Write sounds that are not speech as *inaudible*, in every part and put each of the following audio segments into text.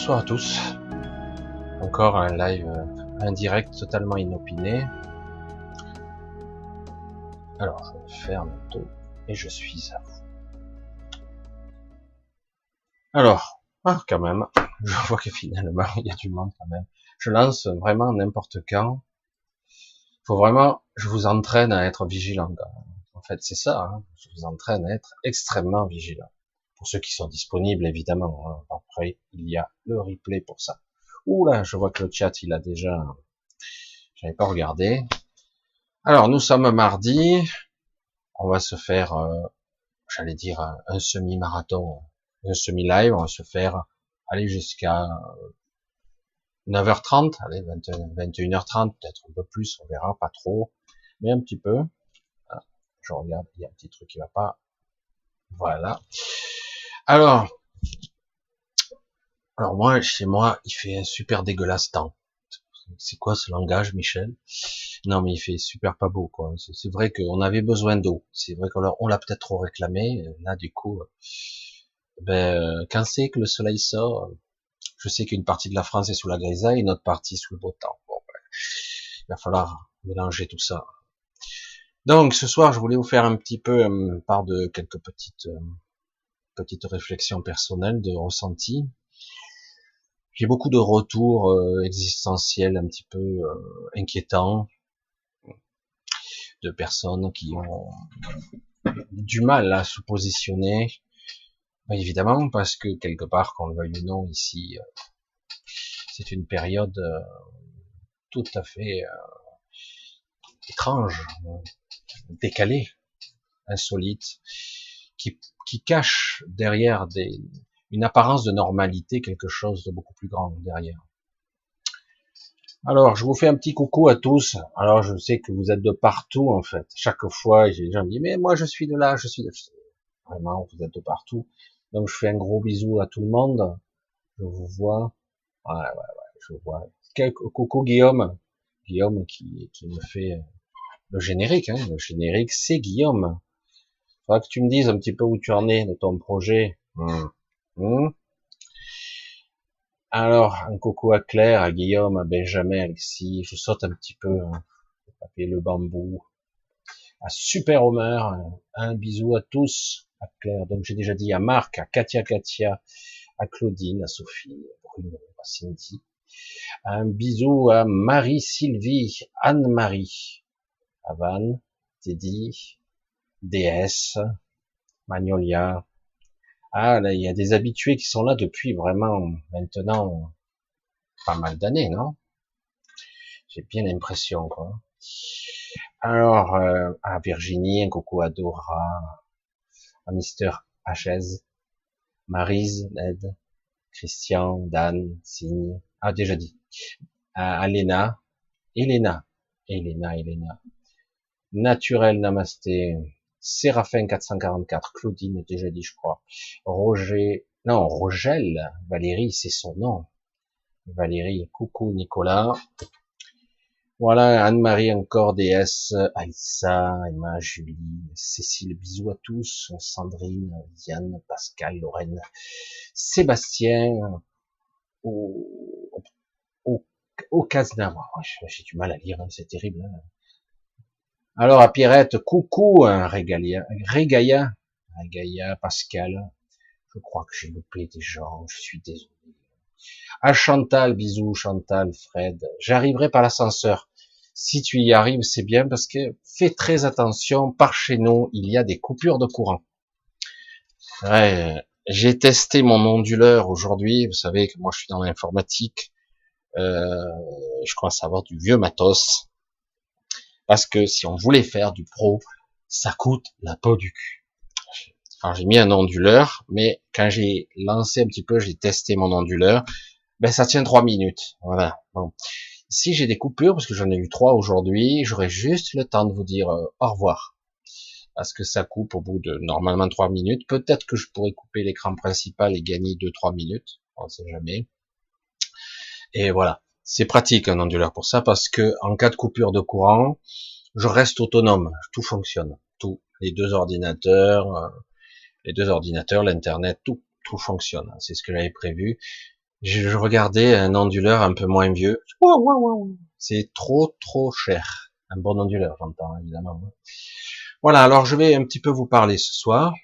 Bonsoir à tous. Encore un live, euh, un direct totalement inopiné. Alors, je ferme tout et je suis à vous. Alors, ah, quand même, *laughs* je vois que finalement, il y a du monde quand même. Je lance vraiment n'importe quand. Faut vraiment, je vous entraîne à être vigilant. En fait, c'est ça. Hein. Je vous entraîne à être extrêmement vigilant pour ceux qui sont disponibles évidemment. Hein. Après, il y a le replay pour ça. Ouh je vois que le chat il a déjà, j'avais pas regardé. Alors nous sommes mardi, on va se faire, euh, j'allais dire un, semi-marathon, un semi-live, on va se faire aller jusqu'à 9h30, allez 21h30, peut-être un peu plus, on verra, pas trop, mais un petit peu. Ah, je regarde, il y a un petit truc qui va pas. Voilà. Alors, alors moi, chez moi, il fait un super dégueulasse temps. C'est quoi ce langage, Michel? Non, mais il fait super pas beau, quoi. C'est vrai qu'on avait besoin d'eau. C'est vrai qu'on l'a peut-être trop réclamé. Là, du coup, ben, quand c'est que le soleil sort, je sais qu'une partie de la France est sous la grisaille, une autre partie sous le beau temps. Bon, ben, il va falloir mélanger tout ça. Donc, ce soir, je voulais vous faire un petit peu euh, part de quelques petites euh, petite réflexion personnelle de ressenti. J'ai beaucoup de retours euh, existentiels un petit peu euh, inquiétants de personnes qui ont du mal à se positionner, évidemment parce que quelque part, qu'on le veuille ou non, ici, euh, c'est une période tout à fait étrange, décalée, insolite, qui cache derrière une apparence de normalité quelque chose de beaucoup plus grand derrière. Alors, je vous fais un petit coucou à tous. Alors, je sais que vous êtes de partout, en fait. Chaque fois, j'ai des gens qui me disent, mais moi, je suis de là, je suis de... Vraiment, vous êtes de partout. Donc, je fais un gros bisou à tout le monde. Je vous vois. Ouais, ouais, ouais, je vois. Coucou Guillaume. Guillaume qui, qui me fait le générique, hein. Le générique, c'est Guillaume que tu me dises un petit peu où tu en es de ton projet. Hmm. Hmm. Alors, un coucou à Claire, à Guillaume, à Benjamin, Alexis, je saute un petit peu, hein, le bambou, à Super Homer, un bisou à tous, à Claire, donc j'ai déjà dit à Marc, à Katia Katia, à Claudine, à Sophie, à Bruno, à Cindy, un bisou à Marie-Sylvie, Anne-Marie, à Van, Teddy, DS, Magnolia. Ah, là, il y a des habitués qui sont là depuis vraiment maintenant pas mal d'années, non? J'ai bien l'impression, quoi. Alors, euh, à Virginie, un coucou à Dora, à Mister HS, Marise, Ned, Christian, Dan, Signe, ah, déjà dit, à Elena, Elena, Elena, Elena, Naturel Namasté, Séraphin 444, Claudine, déjà dit, je crois. Roger, non, Rogel, Valérie, c'est son nom. Valérie, coucou Nicolas. Voilà, Anne-Marie encore, DS, Aïssa, Emma, Julie, Cécile, bisous à tous, Sandrine, Diane, Pascal, Lorraine, Sébastien, au, au, au J'ai du mal à lire, hein, c'est terrible. Hein. Alors à Pierrette, coucou, hein, Régalia, Pascal. Je crois que j'ai loupé des gens, je suis désolé. À Chantal, bisous Chantal, Fred. J'arriverai par l'ascenseur. Si tu y arrives, c'est bien parce que fais très attention. Par chez nous, il y a des coupures de courant. J'ai testé mon onduleur aujourd'hui. Vous savez que moi je suis dans l'informatique. Euh, je crois savoir du vieux matos. Parce que si on voulait faire du pro, ça coûte la peau du cul. Enfin, j'ai mis un onduleur, mais quand j'ai lancé un petit peu, j'ai testé mon onduleur, ben ça tient trois minutes. Voilà. Si j'ai des coupures, parce que j'en ai eu trois aujourd'hui, j'aurai juste le temps de vous dire euh, au revoir. Parce que ça coupe au bout de normalement trois minutes. Peut-être que je pourrais couper l'écran principal et gagner deux trois minutes. On sait jamais. Et voilà. C'est pratique un onduleur pour ça parce que en cas de coupure de courant, je reste autonome, tout fonctionne, tout, les deux ordinateurs, euh, les deux ordinateurs, l'internet, tout, tout fonctionne. C'est ce que j'avais prévu. Je, regardais un onduleur un peu moins vieux. C'est trop trop cher. Un bon onduleur, j'entends évidemment. Voilà, alors je vais un petit peu vous parler ce soir.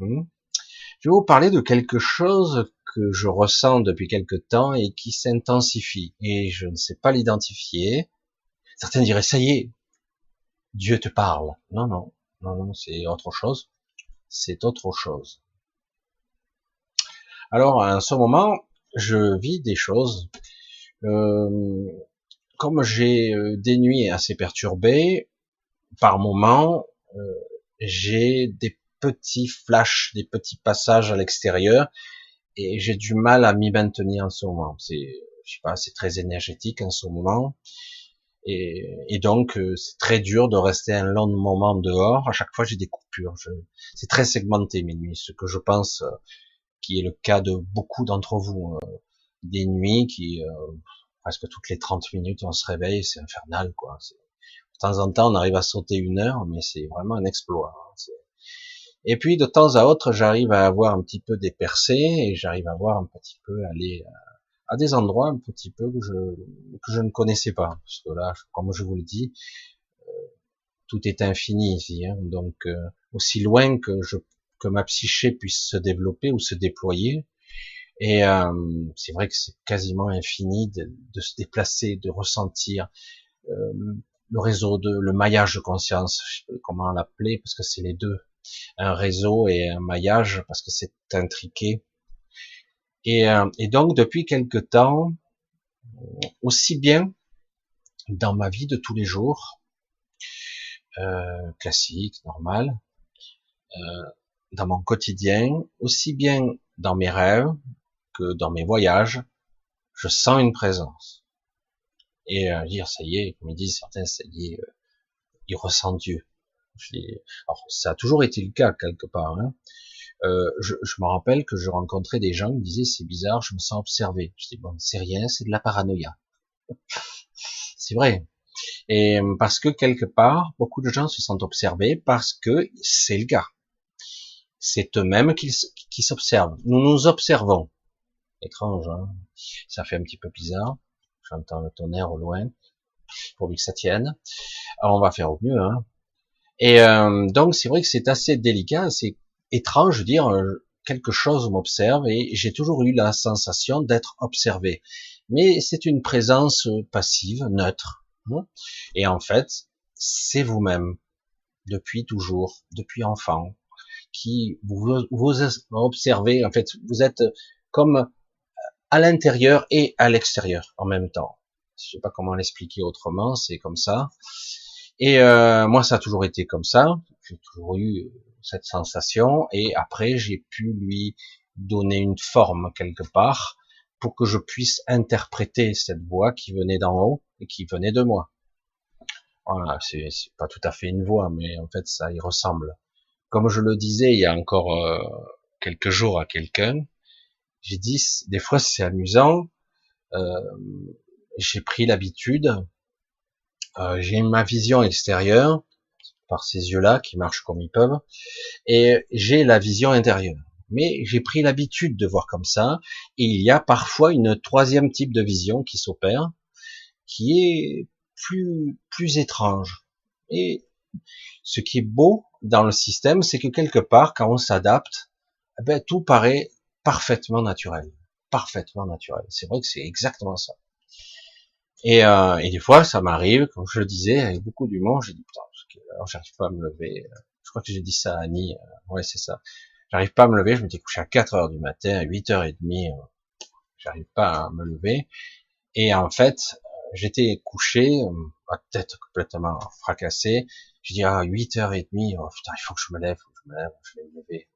Hmm. Je vais vous parler de quelque chose que je ressens depuis quelque temps et qui s'intensifie. Et je ne sais pas l'identifier. Certains diraient, ça y est, Dieu te parle. Non, non, non, non, c'est autre chose. C'est autre chose. Alors, en ce moment, je vis des choses. Euh, comme j'ai euh, des nuits assez perturbées, par moments, euh, j'ai des petits flashs, des petits passages à l'extérieur, et j'ai du mal à m'y maintenir en ce moment. C'est, je sais pas, c'est très énergétique en ce moment. Et, donc, euh, c'est très dur de rester un long moment dehors. À chaque fois, j'ai des coupures. c'est très segmenté mes nuits. Ce que je pense euh, qui est le cas de beaucoup d'entre vous. Euh, des nuits qui, presque toutes les 30 minutes, on se réveille. C'est infernal, quoi. De temps en temps, on arrive à sauter une heure, mais c'est vraiment un exploit. Et puis, de temps à autre, j'arrive à avoir un petit peu des percées et j'arrive à voir un petit peu aller à des endroits un petit peu que je, que je ne connaissais pas. Parce que là, comme je vous le dis, euh, tout est infini ici. Hein. donc, euh, aussi loin que, je, que ma psyché puisse se développer ou se déployer, et euh, c'est vrai que c'est quasiment infini de, de, se déplacer, de ressentir le réseau de le maillage de conscience, je sais pas comment l'appeler parce que c'est les deux, un réseau et un maillage parce que c'est intriqué. Et, euh, et, donc depuis quelque temps, aussi bien dans ma vie de tous les jours, euh, classique, normal, euh, dans mon quotidien, aussi bien dans mes rêves que dans mes voyages, je sens une présence. Et euh, dire ça y est, comme ils disent certains, ça y est, euh, il ressent Dieu. Alors ça a toujours été le cas quelque part. Hein. Euh, je, je, me rappelle que je rencontrais des gens qui disaient c'est bizarre, je me sens observé. Je dis bon, c'est rien, c'est de la paranoïa. *laughs* c'est vrai. Et parce que quelque part, beaucoup de gens se sentent observés parce que c'est le cas. C'est eux-mêmes qui, qui s'observent. Nous nous observons. Étrange, hein ça fait un petit peu bizarre. J'entends le tonnerre au loin, pourvu que ça tienne. Alors on va faire au mieux. Hein et euh, donc c'est vrai que c'est assez délicat. C'est étrange, veux dire, euh, quelque chose m'observe et j'ai toujours eu la sensation d'être observé. Mais c'est une présence euh, passive, neutre. Hein. Et en fait, c'est vous-même, depuis toujours, depuis enfant, qui vous, vous observez, en fait, vous êtes comme à l'intérieur et à l'extérieur en même temps. Je sais pas comment l'expliquer autrement, c'est comme ça. Et euh, moi, ça a toujours été comme ça. J'ai toujours eu cette sensation et après j'ai pu lui donner une forme quelque part pour que je puisse interpréter cette voix qui venait d'en haut et qui venait de moi. Voilà, c'est pas tout à fait une voix, mais en fait ça y ressemble. Comme je le disais il y a encore euh, quelques jours à quelqu'un, j'ai dit des fois c'est amusant. Euh, j'ai pris l'habitude, euh, j'ai ma vision extérieure, par ces yeux-là qui marchent comme ils peuvent, et j'ai la vision intérieure. Mais j'ai pris l'habitude de voir comme ça, et il y a parfois une troisième type de vision qui s'opère, qui est plus plus étrange. Et ce qui est beau dans le système, c'est que quelque part, quand on s'adapte, eh ben, tout paraît parfaitement naturel, parfaitement naturel. C'est vrai que c'est exactement ça. Et, euh, et, des fois, ça m'arrive, comme je le disais, avec beaucoup d'humour, j'ai dit, putain, alors j'arrive pas à me lever. Je crois que j'ai dit ça à Annie. Euh, ouais, c'est ça. J'arrive pas à me lever. Je m'étais couché à 4 heures du matin, à 8 heures et demie. Euh, j'arrive pas à me lever. Et en fait, j'étais couché, ma tête complètement fracassée. Je dis, ah, 8 heures et demie, oh, putain, il faut que je me lève, faut que je me lève, je vais me lever.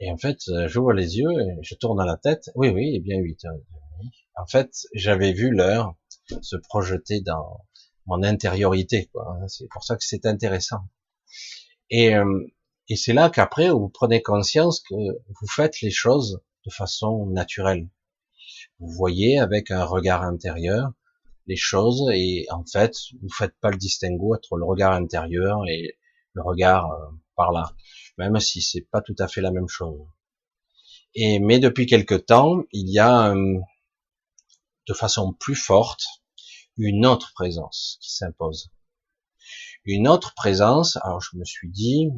Et en fait, j'ouvre les yeux et je tourne à la tête. Oui, oui, et bien 8 heures et demie. En fait, j'avais vu l'heure se projeter dans, mon intériorité. C'est pour ça que c'est intéressant. Et, euh, et c'est là qu'après vous prenez conscience que vous faites les choses de façon naturelle. Vous voyez avec un regard intérieur les choses et en fait vous faites pas le distinguo entre le regard intérieur et le regard euh, par là, même si c'est pas tout à fait la même chose. Et mais depuis quelque temps, il y a euh, de façon plus forte une autre présence qui s'impose. Une autre présence. Alors je me suis dit,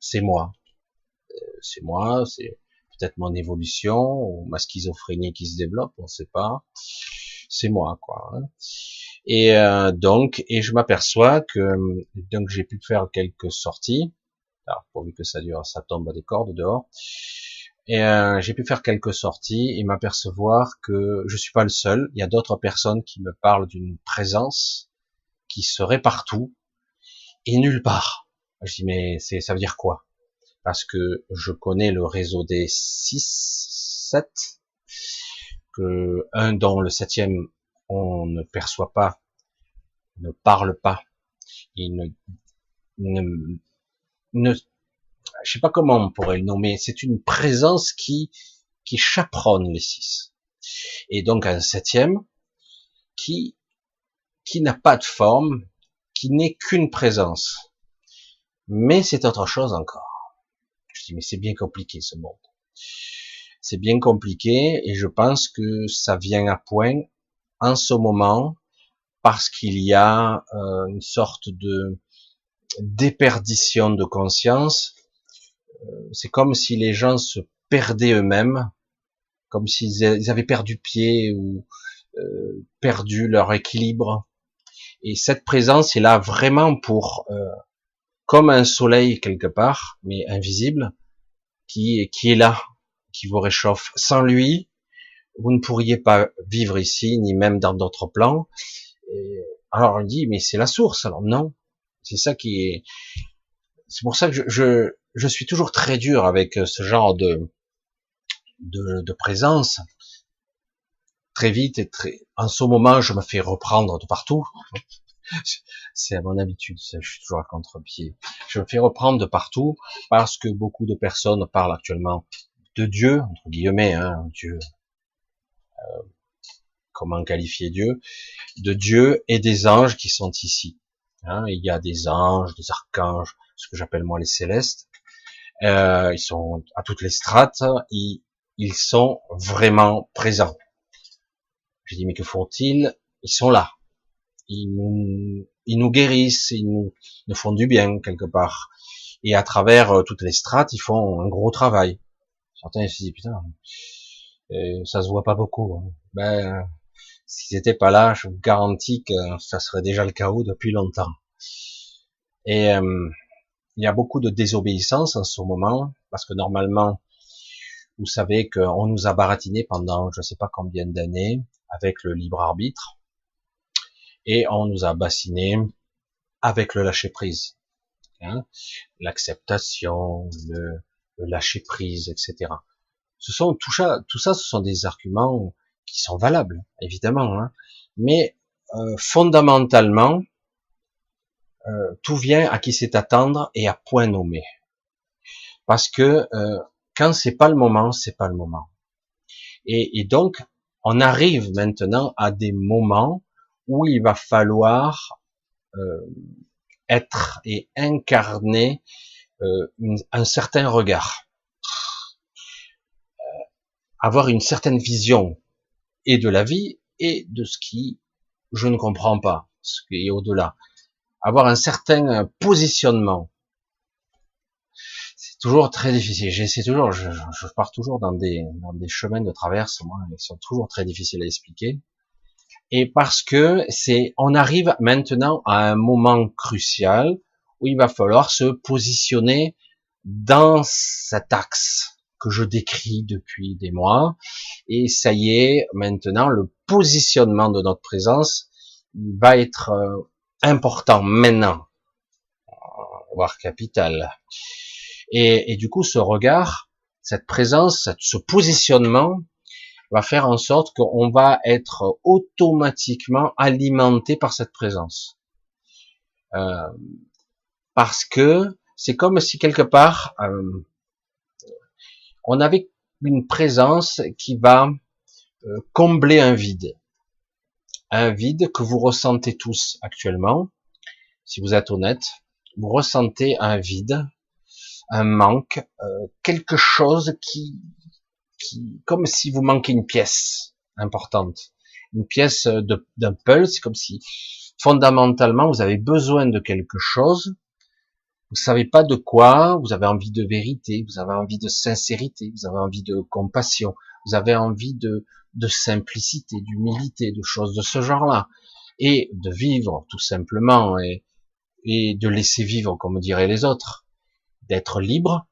c'est moi, euh, c'est moi, c'est peut-être mon évolution ou ma schizophrénie qui se développe, on ne sait pas. C'est moi, quoi. Hein. Et euh, donc, et je m'aperçois que donc j'ai pu faire quelques sorties. Alors, pourvu que ça dure, ça tombe à des cordes dehors. Et euh, j'ai pu faire quelques sorties et m'apercevoir que je suis pas le seul. Il y a d'autres personnes qui me parlent d'une présence qui serait partout et nulle part. Je dis mais c'est ça veut dire quoi? Parce que je connais le réseau des 6, 7, que un dont le septième on ne perçoit pas, ne parle pas, il ne, ne, ne je sais pas comment on pourrait le nommer, c'est une présence qui, qui chaperonne les six. Et donc un septième qui, qui n'a pas de forme, qui n'est qu'une présence. Mais c'est autre chose encore. Je dis, mais c'est bien compliqué ce monde. C'est bien compliqué et je pense que ça vient à point en ce moment parce qu'il y a euh, une sorte de déperdition de conscience c'est comme si les gens se perdaient eux-mêmes, comme s'ils avaient perdu pied ou euh, perdu leur équilibre. Et cette présence est là vraiment pour, euh, comme un soleil quelque part, mais invisible, qui, qui est là, qui vous réchauffe. Sans lui, vous ne pourriez pas vivre ici, ni même dans d'autres plans. alors on dit, mais c'est la source. Alors non, c'est ça qui est. C'est pour ça que je, je suis toujours très dur avec euh, ce genre de, de, présence. Très vite et très, en ce moment, je me fais reprendre de partout. *laughs* C'est à mon habitude, je suis toujours à contre-pied. Je me fais reprendre de partout parce que beaucoup de personnes parlent actuellement de Dieu, entre guillemets, hein, Dieu. Euh, comment qualifier Dieu De Dieu et des anges qui sont ici. Hein, il y a des anges, des archanges, ce que j'appelle moi les célestes, euh, ils sont à toutes les strates, ils, ils sont vraiment présents. J'ai dit mais que font-ils? Ils sont là. Ils nous, ils nous guérissent, ils nous, nous font du bien quelque part. Et à travers euh, toutes les strates, ils font un gros travail. Certains se disent putain, euh, ça se voit pas beaucoup. Hein. Ben, s'ils étaient pas là, je vous garantis que ça serait déjà le chaos depuis longtemps. Et euh, il y a beaucoup de désobéissance en ce moment, parce que normalement, vous savez qu'on nous a baratiné pendant je ne sais pas combien d'années avec le libre arbitre, et on nous a bassiné avec le lâcher prise, hein, l'acceptation, le, lâcher prise, etc. Ce sont tout ça, tout ça, ce sont des arguments qui sont valables, évidemment, hein, mais euh, fondamentalement, euh, tout vient à qui sait attendre et à point nommé. Parce que euh, quand c'est pas le moment, c'est pas le moment. Et, donc, on arrive maintenant à des moments où il va falloir euh, être et incarner un certain regard, avoir une certaine vision et de la vie et de ce qui je ne comprends pas, ce qui est au-delà avoir un certain euh, positionnement. C'est toujours très difficile. J'essaie toujours, je, je, pars toujours dans des, dans des chemins de traverse, moi, qui sont toujours très difficiles à expliquer. Et parce que c'est, on arrive maintenant à un moment crucial où il va falloir se positionner dans cet axe que je décris depuis des mois. Et ça y est, maintenant, le positionnement de notre présence va être euh, important maintenant, voire capital. Et, et, du coup, ce regard, cette présence, ce positionnement va faire en sorte qu'on va être automatiquement alimenté par cette présence. Euh, parce que c'est comme si quelque part euh, on avait une présence qui va euh, combler un vide un vide que vous ressentez tous actuellement. Si vous êtes honnête, vous ressentez un vide, un manque, euh, quelque chose qui qui, comme si vous manquez une pièce importante, une pièce d'un puzzle, c'est comme si fondamentalement vous avez besoin de quelque chose, vous savez pas de quoi, vous avez envie de vérité, vous avez envie de sincérité, vous avez envie de compassion, vous avez envie de, de simplicité, d'humilité, de choses de ce genre-là, et de vivre tout simplement et, et de laisser vivre, comme diraient les autres, d'être libre,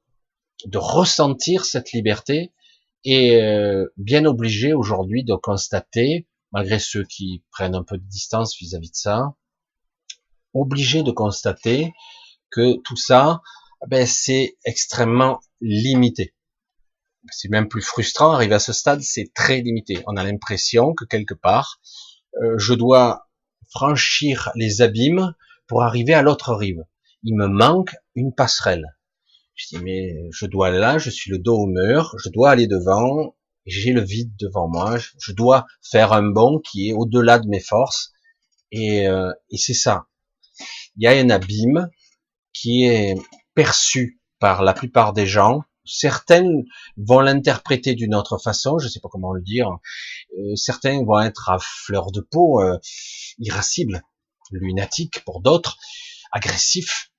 de ressentir cette liberté, et euh, bien obligé aujourd'hui de constater, malgré ceux qui prennent un peu de distance vis-à-vis -vis de ça, obligé de constater que tout ça, ben, c'est extrêmement limité. C'est même plus frustrant, arrivé à ce stade, c'est très limité. On a l'impression que quelque part, euh, je dois franchir les abîmes pour arriver à l'autre rive. Il me manque une passerelle. Je dis, mais je dois là, je suis le dos au mur, je dois aller devant, j'ai le vide devant moi, je dois faire un bond qui est au-delà de mes forces, et, euh, et c'est ça. Il y a un abîme, qui est perçu par la plupart des gens. Certains vont l'interpréter d'une autre façon, je ne sais pas comment le dire. Euh, certains vont être à fleur de peau, euh, irascibles, lunatiques pour d'autres, agressifs.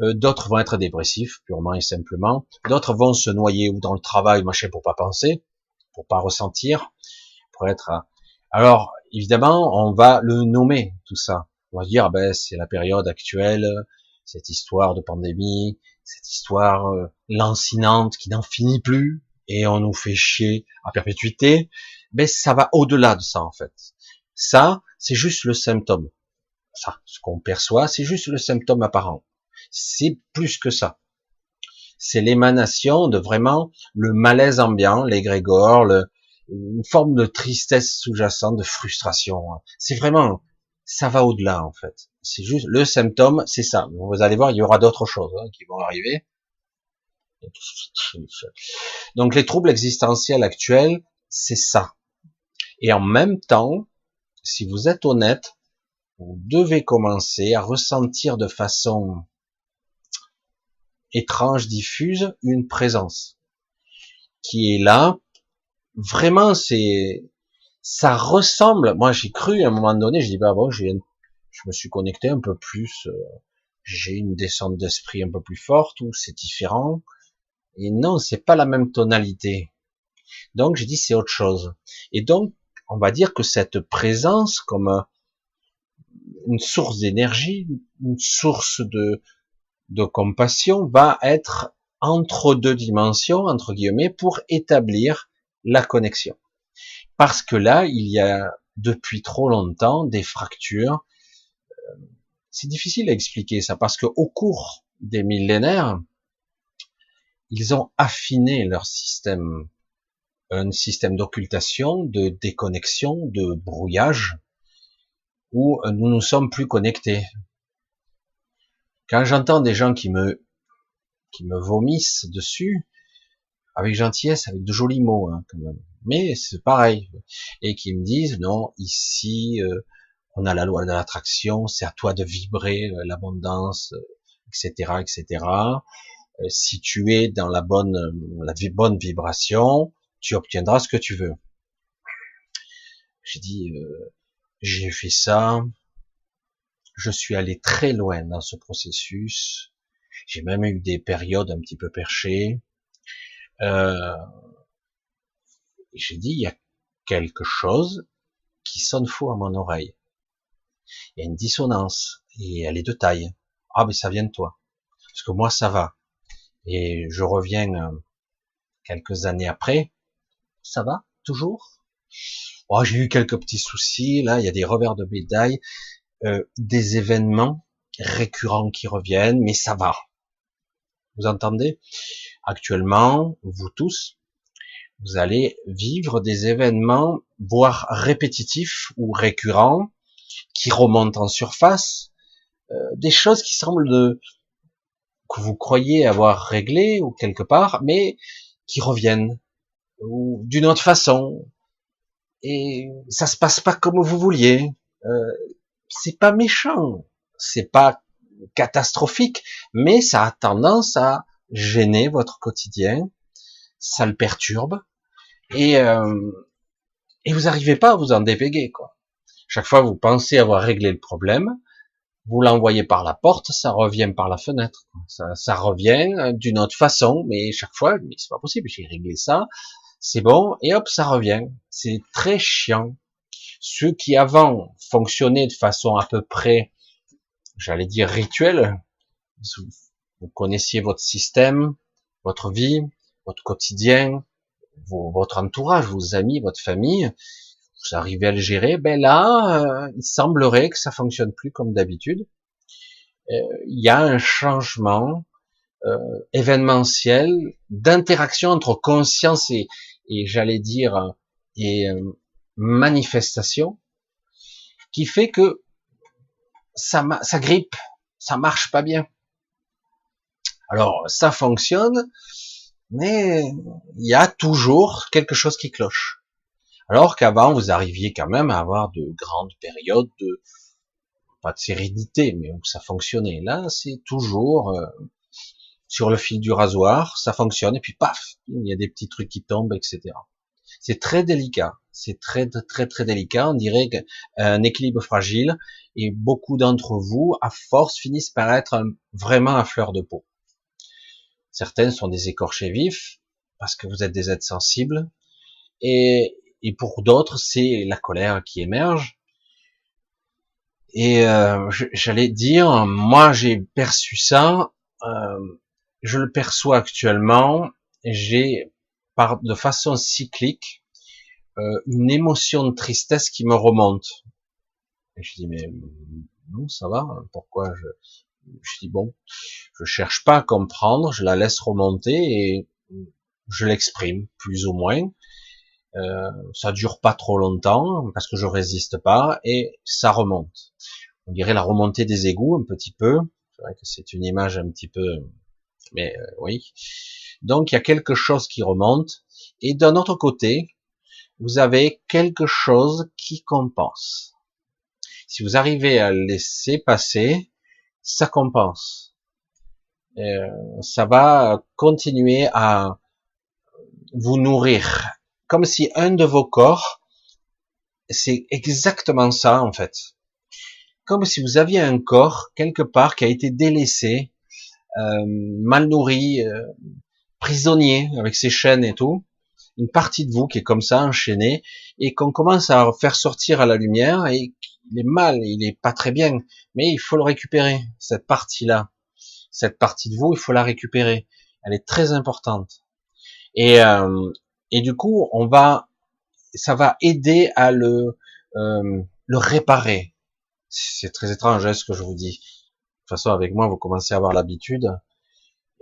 Euh, d'autres vont être dépressifs, purement et simplement. D'autres vont se noyer ou dans le travail, machin, pour pas penser, pour pas ressentir, pour être. Alors, évidemment, on va le nommer tout ça. On va dire, ben, c'est la période actuelle, cette histoire de pandémie, cette histoire euh, lancinante qui n'en finit plus, et on nous fait chier à perpétuité, mais ça va au-delà de ça en fait. Ça, c'est juste le symptôme. Ça, ce qu'on perçoit, c'est juste le symptôme apparent. C'est plus que ça. C'est l'émanation de vraiment le malaise ambiant, l'égrégore, le, une forme de tristesse sous-jacente, de frustration. C'est vraiment ça va au-delà en fait. C'est juste le symptôme, c'est ça. Vous allez voir, il y aura d'autres choses hein, qui vont arriver. Donc les troubles existentiels actuels, c'est ça. Et en même temps, si vous êtes honnête, vous devez commencer à ressentir de façon étrange, diffuse, une présence qui est là. Vraiment, c'est ça ressemble. Moi, j'ai cru à un moment donné, je dis bah bon, je, me suis connecté un peu plus, euh, j'ai une descente d'esprit un peu plus forte ou c'est différent. Et non, c'est pas la même tonalité. Donc j'ai dit c'est autre chose. Et donc on va dire que cette présence comme une source d'énergie, une source de de compassion va être entre deux dimensions entre guillemets pour établir la connexion. Parce que là, il y a depuis trop longtemps des fractures. Euh, c'est difficile à expliquer ça parce que au cours des millénaires, ils ont affiné leur système, un système d'occultation, de déconnexion, de brouillage, où nous nous sommes plus connectés. Quand j'entends des gens qui me qui me vomissent dessus, avec gentillesse, avec de jolis mots, hein, quand même mais c'est pareil. Et qui me disent, non, ici, euh, on a la loi de l'attraction, c'est à toi de vibrer euh, l'abondance, etc., euh, etc. si tu es dans la bonne, la bonne vibration, tu obtiendras ce que tu veux. J'ai dit, j'ai fait ça, je suis allé très loin dans ce processus, j'ai même eu des périodes un petit peu perchées, euh, j'ai dit, il y a quelque chose qui sonne faux à mon oreille. Il y a une dissonance, et elle est de taille. Ah, mais ça vient de toi. Parce que moi, ça va. Et je reviens euh, quelques années après. Ça va? Toujours? Oh, j'ai eu quelques petits soucis, là, il y a des revers de médaille, euh, des événements récurrents qui reviennent, mais ça va. Vous entendez? Actuellement, vous tous, vous allez vivre des événements, voire répétitifs ou récurrents, qui remontent en surface, euh, des choses qui semblent de, que vous croyez avoir réglées ou quelque part, mais qui reviennent ou d'une autre façon. Et ça se passe pas comme vous vouliez. Euh, c'est pas méchant, c'est pas catastrophique, mais ça a tendance à gêner votre quotidien, ça le perturbe, et euh, et vous n'arrivez pas à vous en dépéguer quoi. Chaque fois vous pensez avoir réglé le problème, vous l'envoyez par la porte, ça revient par la fenêtre, ça, ça revient euh, d'une autre façon, mais chaque fois, mais c'est pas possible, j'ai réglé ça, c'est bon, et hop, ça revient. C'est très chiant. Ceux qui avant fonctionnaient de façon à peu près, j'allais dire rituelle, vous connaissiez votre système, votre vie, votre quotidien, votre entourage, vos amis, votre famille, vous arrivez à le gérer, ben là, euh, il semblerait que ça fonctionne plus comme d'habitude. Euh, il y a un changement euh, événementiel d'interaction entre conscience et, et j'allais dire et manifestation qui fait que ça, ça grippe, ça marche pas bien. Alors ça fonctionne, mais il y a toujours quelque chose qui cloche. Alors qu'avant, vous arriviez quand même à avoir de grandes périodes de, pas de sérénité, mais où ça fonctionnait. Là, c'est toujours euh, sur le fil du rasoir, ça fonctionne, et puis paf, il y a des petits trucs qui tombent, etc. C'est très délicat, c'est très très très délicat. On dirait un équilibre fragile, et beaucoup d'entre vous, à force, finissent par être vraiment à fleur de peau. Certains sont des écorchés vifs parce que vous êtes des êtres sensibles, et pour d'autres, c'est la colère qui émerge. Et euh, j'allais dire, moi j'ai perçu ça, euh, je le perçois actuellement, j'ai par de façon cyclique euh, une émotion de tristesse qui me remonte. Et je dis mais non ça va, pourquoi je je dis bon, je cherche pas à comprendre, je la laisse remonter et je l'exprime plus ou moins. Euh, ça dure pas trop longtemps parce que je résiste pas et ça remonte. On dirait la remontée des égouts un petit peu. C'est vrai que c'est une image un petit peu, mais euh, oui. Donc il y a quelque chose qui remonte et d'un autre côté, vous avez quelque chose qui compense. Si vous arrivez à laisser passer, ça compense. Euh, ça va continuer à vous nourrir. Comme si un de vos corps, c'est exactement ça en fait, comme si vous aviez un corps quelque part qui a été délaissé, euh, mal nourri, euh, prisonnier avec ses chaînes et tout, une partie de vous qui est comme ça enchaînée et qu'on commence à faire sortir à la lumière et il est mal, il est pas très bien, mais il faut le récupérer cette partie-là, cette partie de vous, il faut la récupérer, elle est très importante. Et, euh, et du coup, on va, ça va aider à le, euh, le réparer. C'est très étrange hein, ce que je vous dis. De toute façon, avec moi, vous commencez à avoir l'habitude.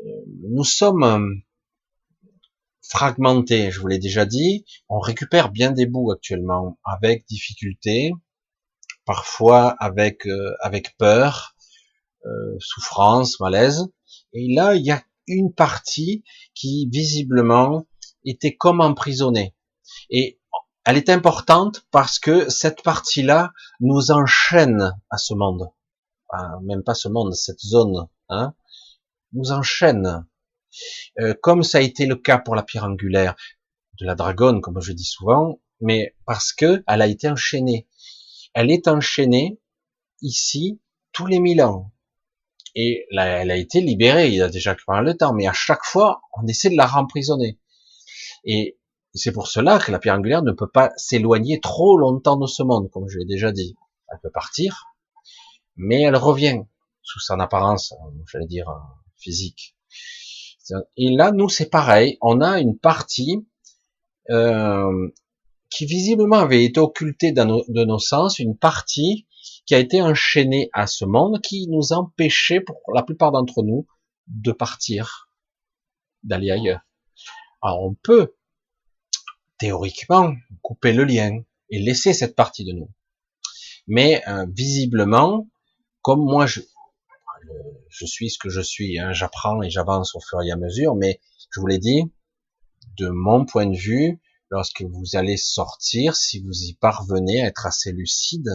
Euh, nous sommes euh, fragmentés, je vous l'ai déjà dit. On récupère bien des bouts actuellement, avec difficulté, parfois avec avec peur, souffrance, malaise. Et là, il y a une partie qui visiblement était comme emprisonnée. Et elle est importante parce que cette partie-là nous enchaîne à ce monde. même pas ce monde, cette zone, hein, nous enchaîne. Euh, comme ça a été le cas pour la pierre angulaire de la dragonne, comme je dis souvent, mais parce que elle a été enchaînée. Elle est enchaînée ici tous les mille ans. Et elle a été libérée il y a déjà pas le temps, mais à chaque fois, on essaie de la remprisonner. Et c'est pour cela que la pierre angulaire ne peut pas s'éloigner trop longtemps de ce monde, comme je l'ai déjà dit. Elle peut partir, mais elle revient sous son apparence, j'allais dire, physique. Et là, nous, c'est pareil. On a une partie euh, qui visiblement avait été occultée de nos sens, une partie qui a été enchaînée à ce monde, qui nous empêchait, pour la plupart d'entre nous, de partir, d'aller ailleurs. Alors on peut théoriquement couper le lien et laisser cette partie de nous. Mais euh, visiblement, comme moi je, je suis ce que je suis, hein, j'apprends et j'avance au fur et à mesure, mais je vous l'ai dit, de mon point de vue, lorsque vous allez sortir, si vous y parvenez à être assez lucide,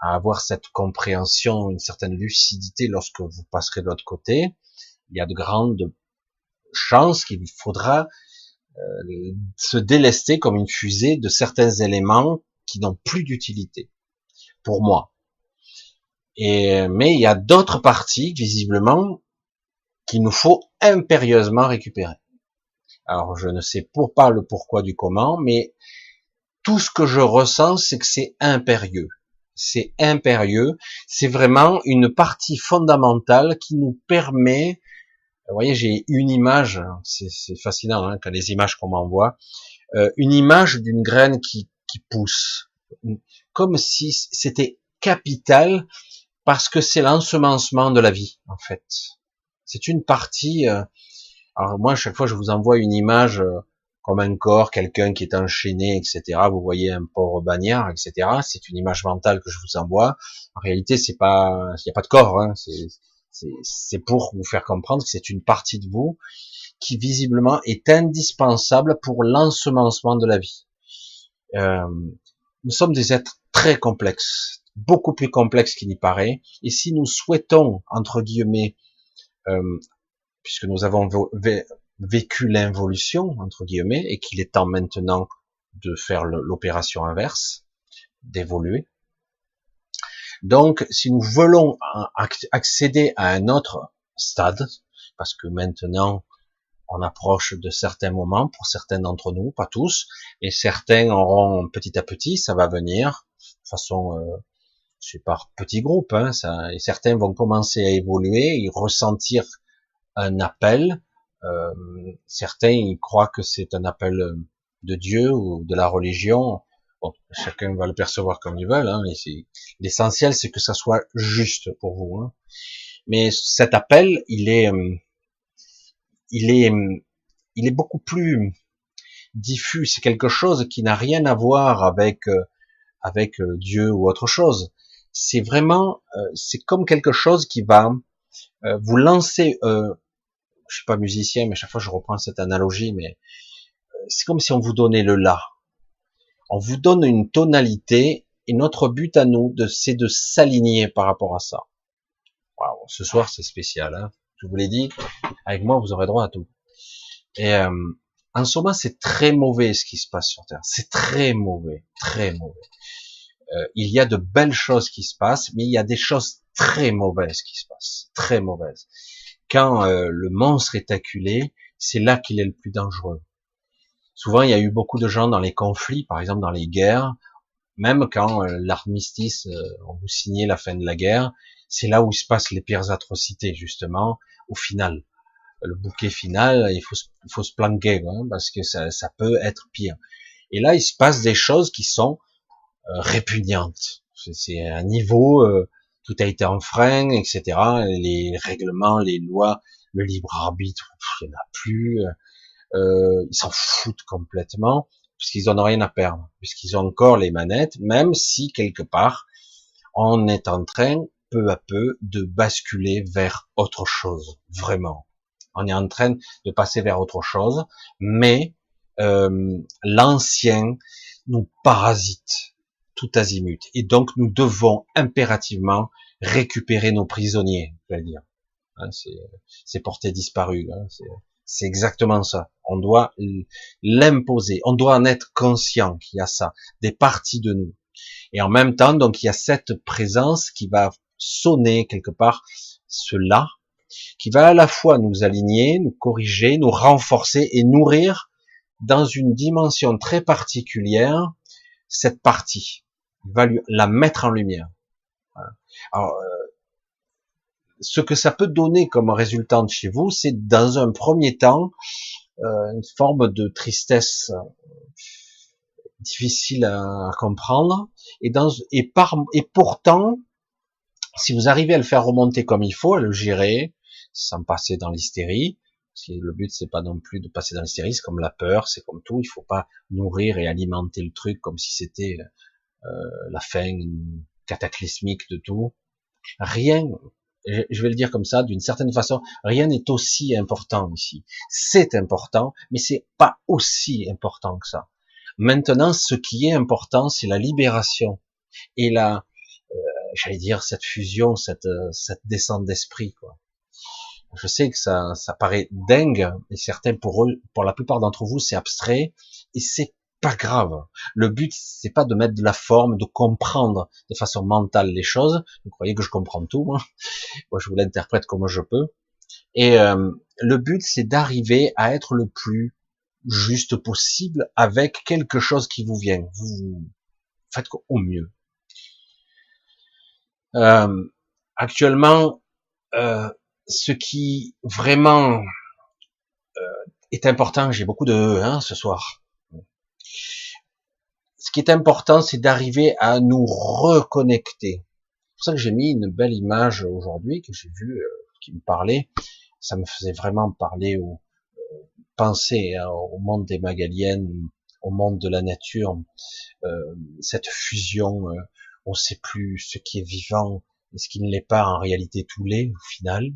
à avoir cette compréhension, une certaine lucidité lorsque vous passerez de l'autre côté, il y a de grandes chance qu'il faudra euh, se délester comme une fusée de certains éléments qui n'ont plus d'utilité pour moi. Et mais il y a d'autres parties visiblement qu'il nous faut impérieusement récupérer. Alors je ne sais pour pas le pourquoi du comment, mais tout ce que je ressens, c'est que c'est impérieux. C'est impérieux. C'est vraiment une partie fondamentale qui nous permet. Vous voyez, j'ai une image. C'est fascinant hein, quand les images qu'on m'envoie. Euh, une image d'une graine qui, qui pousse, comme si c'était capital parce que c'est l'ensemencement de la vie en fait. C'est une partie. Euh, alors moi, à chaque fois, je vous envoie une image euh, comme un corps, quelqu'un qui est enchaîné, etc. Vous voyez un porc bagnard, etc. C'est une image mentale que je vous envoie. En réalité, c'est pas, il n'y a pas de corps. Hein. C'est pour vous faire comprendre que c'est une partie de vous qui visiblement est indispensable pour l'ensemencement de la vie. Euh, nous sommes des êtres très complexes, beaucoup plus complexes qu'il n'y paraît. Et si nous souhaitons, entre guillemets, euh, puisque nous avons vécu l'involution, entre guillemets, et qu'il est temps maintenant de faire l'opération inverse, d'évoluer. Donc, si nous voulons accéder à un autre stade, parce que maintenant, on approche de certains moments, pour certains d'entre nous, pas tous, et certains auront petit à petit, ça va venir, de façon, euh, c'est par petits groupes, hein, et certains vont commencer à évoluer, et ressentir un appel, euh, certains ils croient que c'est un appel de Dieu ou de la religion. Bon, chacun va le percevoir comme il veut. Hein, l'essentiel, c'est que ça soit juste pour vous. Hein. Mais cet appel, il est, euh, il est, il est beaucoup plus diffus. C'est quelque chose qui n'a rien à voir avec euh, avec Dieu ou autre chose. C'est vraiment, c'est comme quelque chose qui va vous lancer je suis pas musicien, mais chaque fois je reprends cette analogie, mais euh, c'est comme si on vous donnait le la. On vous donne une tonalité et notre but à nous, c'est de s'aligner par rapport à ça. ce soir c'est spécial, hein je vous l'ai dit. Avec moi, vous aurez droit à tout. Et euh, en ce moment, c'est très mauvais ce qui se passe sur Terre. C'est très mauvais, très mauvais. Euh, il y a de belles choses qui se passent, mais il y a des choses très mauvaises qui se passent, très mauvaises quand euh, le monstre est acculé, c'est là qu'il est le plus dangereux. Souvent, il y a eu beaucoup de gens dans les conflits, par exemple dans les guerres, même quand euh, l'armistice, euh, on vous signait la fin de la guerre, c'est là où il se passe les pires atrocités, justement, au final. Le bouquet final, il faut, il faut se planquer, hein, parce que ça, ça, peut être pire. Et là, il se passe des choses qui sont répugnantes. C'est un niveau tout a été enfreint, etc. Les règlements, les lois, le libre arbitre, il n'y en a plus. Euh, ils s'en foutent complètement, puisqu'ils n'ont rien à perdre, puisqu'ils ont encore les manettes, même si quelque part, on est en train, peu à peu, de basculer vers autre chose, vraiment. On est en train de passer vers autre chose, mais euh, l'ancien nous parasite tout azimut. Et donc nous devons impérativement récupérer nos prisonniers, je vais dire. Hein, c'est porté disparu. C'est exactement ça. On doit l'imposer. On doit en être conscient qu'il y a ça, des parties de nous. Et en même temps, donc il y a cette présence qui va sonner quelque part cela, qui va à la fois nous aligner, nous corriger, nous renforcer et nourrir dans une dimension très particulière cette partie va la mettre en lumière. Alors, euh, ce que ça peut donner comme résultat chez vous, c'est dans un premier temps euh, une forme de tristesse euh, difficile à, comprendre, et, dans, et, par, et pourtant, si vous arrivez à le faire remonter comme il faut, à le gérer, sans passer dans l'hystérie, si le but c'est pas non plus de passer dans l'hystérie, c'est comme la peur, c'est comme tout, il faut pas nourrir et alimenter le truc comme si c'était la fin cataclysmique de tout. Rien, je vais le dire comme ça, d'une certaine façon, rien n'est aussi important ici. C'est important, mais c'est pas aussi important que ça. Maintenant, ce qui est important, c'est la libération et la, euh, j'allais dire cette fusion, cette, cette descente d'esprit, quoi. Je sais que ça, ça paraît dingue, et certains pour eux, pour la plupart d'entre vous, c'est abstrait, et c'est pas grave. Le but, c'est pas de mettre de la forme, de comprendre de façon mentale les choses. Vous croyez que je comprends tout, moi? Je vous l'interprète comme je peux. Et euh, le but, c'est d'arriver à être le plus juste possible avec quelque chose qui vous vient. Vous faites au mieux. Euh, actuellement, euh, ce qui vraiment euh, est important, j'ai beaucoup de hein, ce soir. Ce qui est important, c'est d'arriver à nous reconnecter. C'est pour ça que j'ai mis une belle image aujourd'hui que j'ai vue, euh, qui me parlait. Ça me faisait vraiment parler au, penser hein, au monde des Magaliennes, au monde de la nature, euh, cette fusion, euh, on ne sait plus ce qui est vivant et ce qui ne l'est pas en réalité tout l'est au final,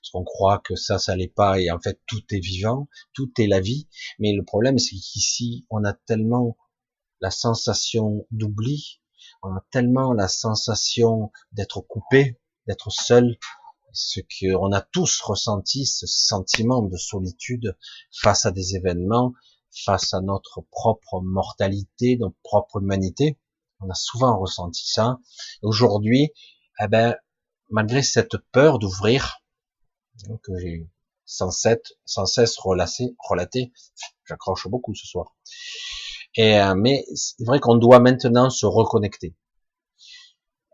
parce qu'on croit que ça, ça l'est pas et en fait tout est vivant, tout est la vie, mais le problème c'est qu'ici on a tellement la sensation d'oubli, on a tellement la sensation d'être coupé, d'être seul, ce qu'on a tous ressenti, ce sentiment de solitude face à des événements, face à notre propre mortalité, notre propre humanité. On a souvent ressenti ça. Aujourd'hui, eh ben, malgré cette peur d'ouvrir, que j'ai sans, sans cesse relacé, relaté, j'accroche beaucoup ce soir. Et, euh, mais c'est vrai qu'on doit maintenant se reconnecter.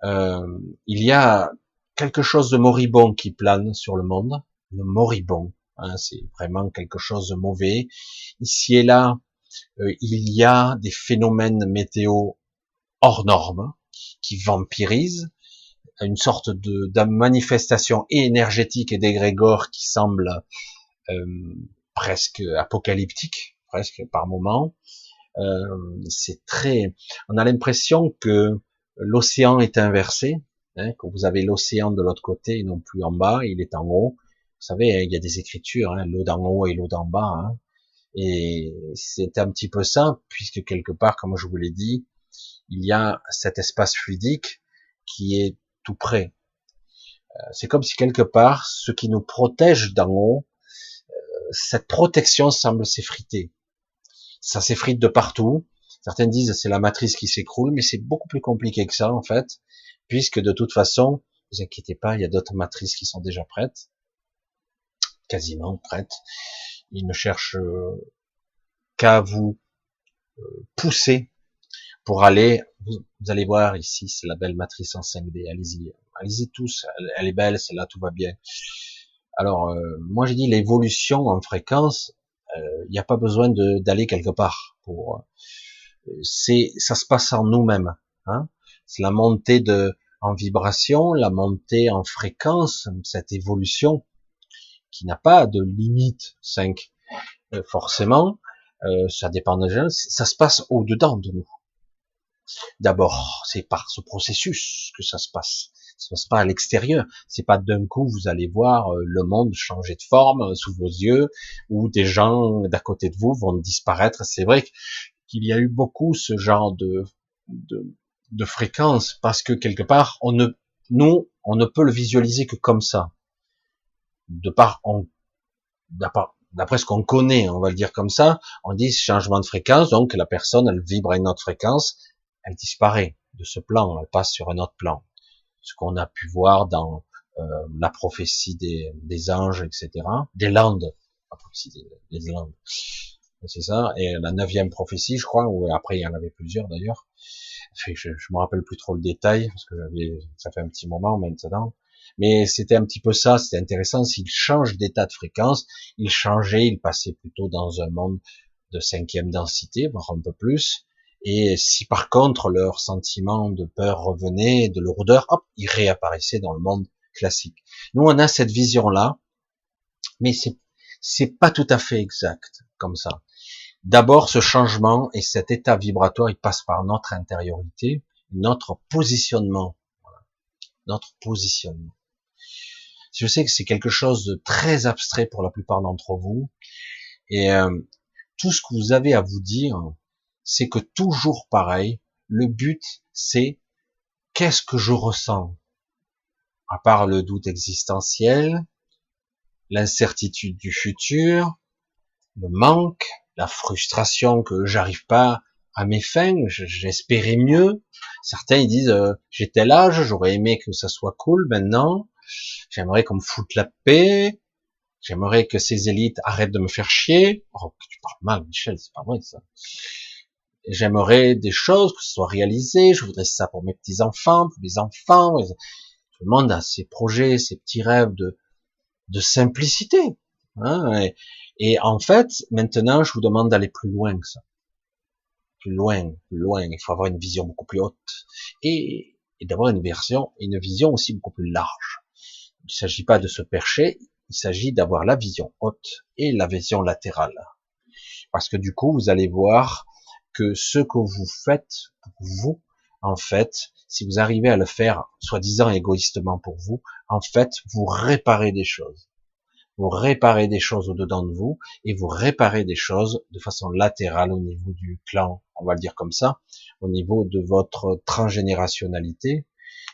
Euh, il y a quelque chose de moribond qui plane sur le monde, le moribond. Hein, c'est vraiment quelque chose de mauvais. Ici et là, euh, il y a des phénomènes météo hors normes qui vampirisent, une sorte de, de manifestation énergétique et d'égrégore qui semble euh, presque apocalyptique, presque par moment. Euh, c'est très, on a l'impression que l'océan est inversé, Hein, quand vous avez l'océan de l'autre côté non plus en bas, il est en haut. Vous savez, hein, il y a des écritures, hein, l'eau d'en haut et l'eau d'en bas. Hein. et c'est un petit peu ça, puisque quelque part, comme je vous l'ai dit, il y a cet espace fluidique qui est tout près. Euh, c'est comme si quelque part, ce qui nous protège d'en haut, euh, cette protection semble s'effriter. Ça s'effrite de partout. Certains disent c'est la matrice qui s'écroule, mais c'est beaucoup plus compliqué que ça en fait puisque de toute façon, vous inquiétez pas, il y a d'autres matrices qui sont déjà prêtes, quasiment prêtes. Ils ne cherchent euh, qu'à vous pousser pour aller. Vous, allez voir ici, c'est la belle matrice en 5D. Allez-y, allez-y tous. Elle, est belle, celle-là, tout va bien. Alors, euh, moi j'ai dit l'évolution en fréquence. Il n'y a pas besoin d'aller quelque part pour. c'est, ça se passe en nous-mêmes. Hein c'est la montée de en vibration, la montée en fréquence, cette évolution qui n'a pas de limite 5. Euh, forcément, euh, ça dépend de gens, ça se passe au-dedans de nous. D'abord, c'est par ce processus que ça se passe. Ça se passe pas à l'extérieur. C'est pas d'un coup vous allez voir euh, le monde changer de forme sous vos yeux ou des gens d'à côté de vous vont disparaître. C'est vrai qu'il y a eu beaucoup ce genre de, de, de fréquence parce que quelque part, on ne, nous, on ne peut le visualiser que comme ça. De part, on, d'après ce qu'on connaît, on va le dire comme ça, on dit changement de fréquence, donc la personne, elle vibre à une autre fréquence, elle disparaît de ce plan, elle passe sur un autre plan. Ce qu'on a pu voir dans euh, la prophétie des, des, anges, etc., des landes, la prophétie des, des landes, c'est ça, et la neuvième prophétie, je crois, ou après il y en avait plusieurs d'ailleurs, je, je me rappelle plus trop le détail parce que j'avais, ça fait un petit moment maintenant. Mais c'était un petit peu ça, c'était intéressant. S'il change d'état de fréquence, il changeait, il passait plutôt dans un monde de cinquième densité, voire un peu plus. Et si par contre leur sentiment de peur revenait, de lourdeur, hop, il réapparaissait dans le monde classique. Nous, on a cette vision-là, mais c'est c'est pas tout à fait exact comme ça. D'abord, ce changement et cet état vibratoire, il passe par notre intériorité, notre positionnement. Notre positionnement. Je sais que c'est quelque chose de très abstrait pour la plupart d'entre vous. Et euh, tout ce que vous avez à vous dire, c'est que toujours pareil, le but, c'est qu'est-ce que je ressens? À part le doute existentiel, l'incertitude du futur, le manque, la frustration que j'arrive pas à mes fins, j'espérais mieux. Certains ils disent euh, j'ai tel âge, j'aurais aimé que ça soit cool maintenant. J'aimerais qu'on me foute la paix. J'aimerais que ces élites arrêtent de me faire chier. Oh, tu parles mal, Michel, c'est pas vrai ça. J'aimerais des choses que ce soit réalisé. Je voudrais ça pour mes petits enfants, pour mes enfants. Tout le monde a ses projets, ses petits rêves de, de simplicité. Hein et en fait, maintenant, je vous demande d'aller plus loin que ça. Plus loin, plus loin. Il faut avoir une vision beaucoup plus haute. Et, et d'avoir une version, une vision aussi beaucoup plus large. Il ne s'agit pas de se percher, il s'agit d'avoir la vision haute et la vision latérale. Parce que du coup, vous allez voir que ce que vous faites pour vous, en fait, si vous arrivez à le faire soi-disant égoïstement pour vous, en fait, vous réparez des choses vous réparez des choses au-dedans de vous et vous réparez des choses de façon latérale au niveau du clan, on va le dire comme ça, au niveau de votre transgénérationnalité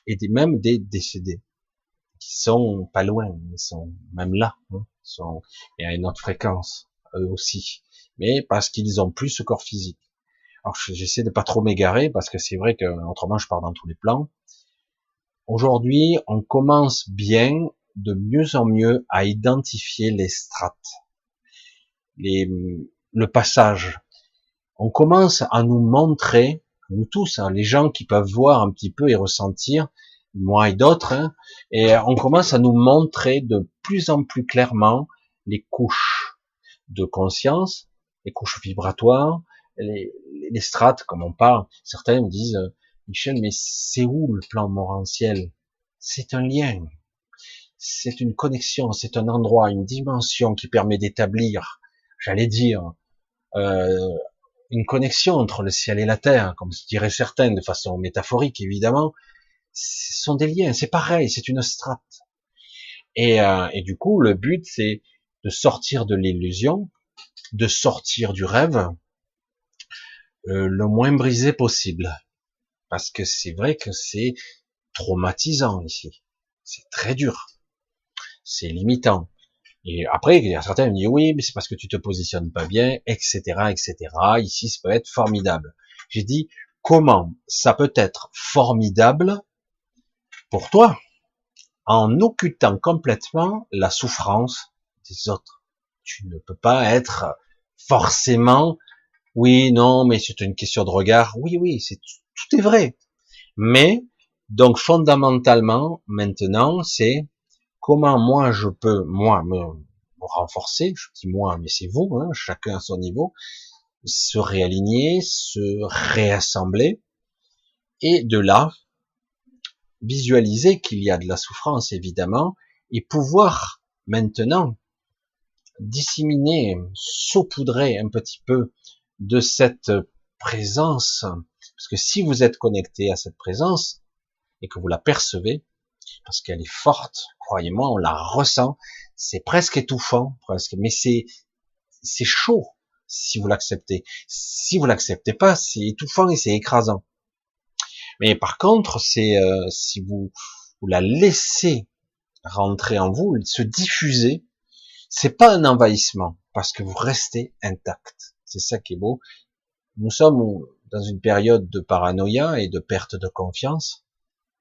et même des décédés qui sont pas loin, ils sont même là, hein, sont et à une autre fréquence eux aussi, mais parce qu'ils ont plus ce corps physique. Alors j'essaie de pas trop m'égarer parce que c'est vrai que autrement je pars dans tous les plans. Aujourd'hui, on commence bien de mieux en mieux à identifier les strates, les, le passage. On commence à nous montrer, nous tous, hein, les gens qui peuvent voir un petit peu et ressentir, moi et d'autres, hein, et on commence à nous montrer de plus en plus clairement les couches de conscience, les couches vibratoires, les, les strates, comme on parle. Certains me disent, Michel, mais c'est où le plan morantiel C'est un lien c'est une connexion, c'est un endroit, une dimension qui permet d'établir, j'allais dire, euh, une connexion entre le ciel et la terre, comme diraient certains de façon métaphorique évidemment. Ce sont des liens, c'est pareil, c'est une strate. Et, euh, et du coup, le but c'est de sortir de l'illusion, de sortir du rêve, euh, le moins brisé possible, parce que c'est vrai que c'est traumatisant ici, c'est très dur c'est limitant. Et après, il y a certains qui me disent oui, mais c'est parce que tu te positionnes pas bien, etc., etc. Ici, ça peut être formidable. J'ai dit comment ça peut être formidable pour toi en occultant complètement la souffrance des autres? Tu ne peux pas être forcément oui, non, mais c'est une question de regard. Oui, oui, c'est tout est vrai. Mais donc fondamentalement, maintenant, c'est comment moi je peux, moi, me, renforcer, je dis moi, mais c'est vous, hein, chacun à son niveau, se réaligner, se réassembler, et de là, visualiser qu'il y a de la souffrance, évidemment, et pouvoir maintenant disséminer, saupoudrer un petit peu de cette présence, parce que si vous êtes connecté à cette présence, et que vous la percevez, parce qu'elle est forte, croyez-moi, on la ressent, c'est presque étouffant, presque, mais c'est c'est chaud si vous l'acceptez. Si vous l'acceptez pas, c'est étouffant et c'est écrasant. Mais par contre, c'est euh, si vous vous la laissez rentrer en vous, se diffuser, c'est pas un envahissement parce que vous restez intact. C'est ça qui est beau. Nous sommes dans une période de paranoïa et de perte de confiance,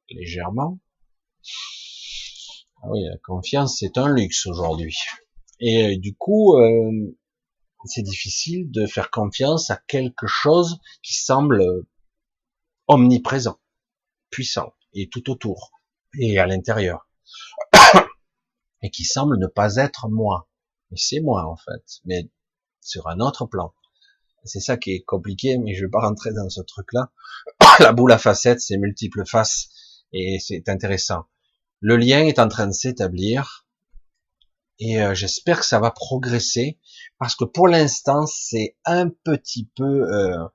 légèrement. Ah oui, la confiance, c'est un luxe aujourd'hui. Et euh, du coup, euh, c'est difficile de faire confiance à quelque chose qui semble omniprésent, puissant, et tout autour, et à l'intérieur, *coughs* et qui semble ne pas être moi. Et c'est moi, en fait, mais sur un autre plan. C'est ça qui est compliqué, mais je vais pas rentrer dans ce truc-là. *coughs* La boule à facettes, c'est multiples faces, et c'est intéressant. Le lien est en train de s'établir et euh, j'espère que ça va progresser parce que pour l'instant c'est un petit peu euh,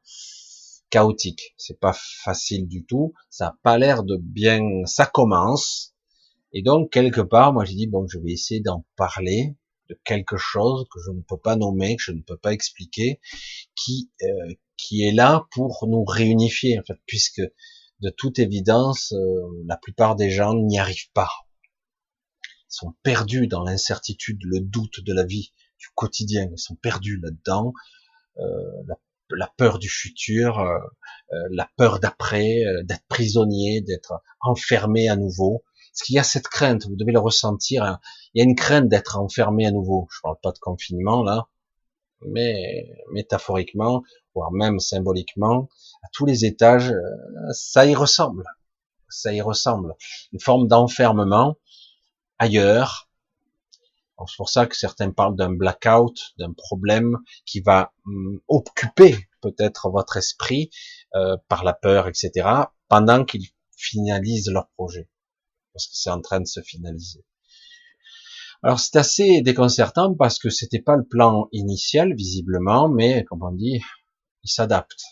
chaotique. C'est pas facile du tout. Ça a pas l'air de bien. Ça commence et donc quelque part, moi j'ai dit bon, je vais essayer d'en parler quelque chose que je ne peux pas nommer, que je ne peux pas expliquer, qui euh, qui est là pour nous réunifier en fait, puisque de toute évidence, euh, la plupart des gens n'y arrivent pas. sont perdus dans l'incertitude, le doute de la vie, du quotidien. Ils sont perdus là-dedans. Euh, la, peur du futur, la peur d'après, d'être prisonnier, d'être enfermé à nouveau. Parce qu'il y a cette crainte, vous devez le ressentir. Hein. Il y a une crainte d'être enfermé à nouveau. Je parle pas de confinement là, mais métaphoriquement, voire même symboliquement, à tous les étages, ça y ressemble. Ça y ressemble. Une forme d'enfermement ailleurs, c'est pour ça que certains parlent d'un blackout, d'un problème qui va hum, occuper peut-être votre esprit euh, par la peur, etc., pendant qu'ils finalisent leur projet. Parce que c'est en train de se finaliser. Alors c'est assez déconcertant parce que c'était pas le plan initial visiblement, mais comme on dit, il s'adapte.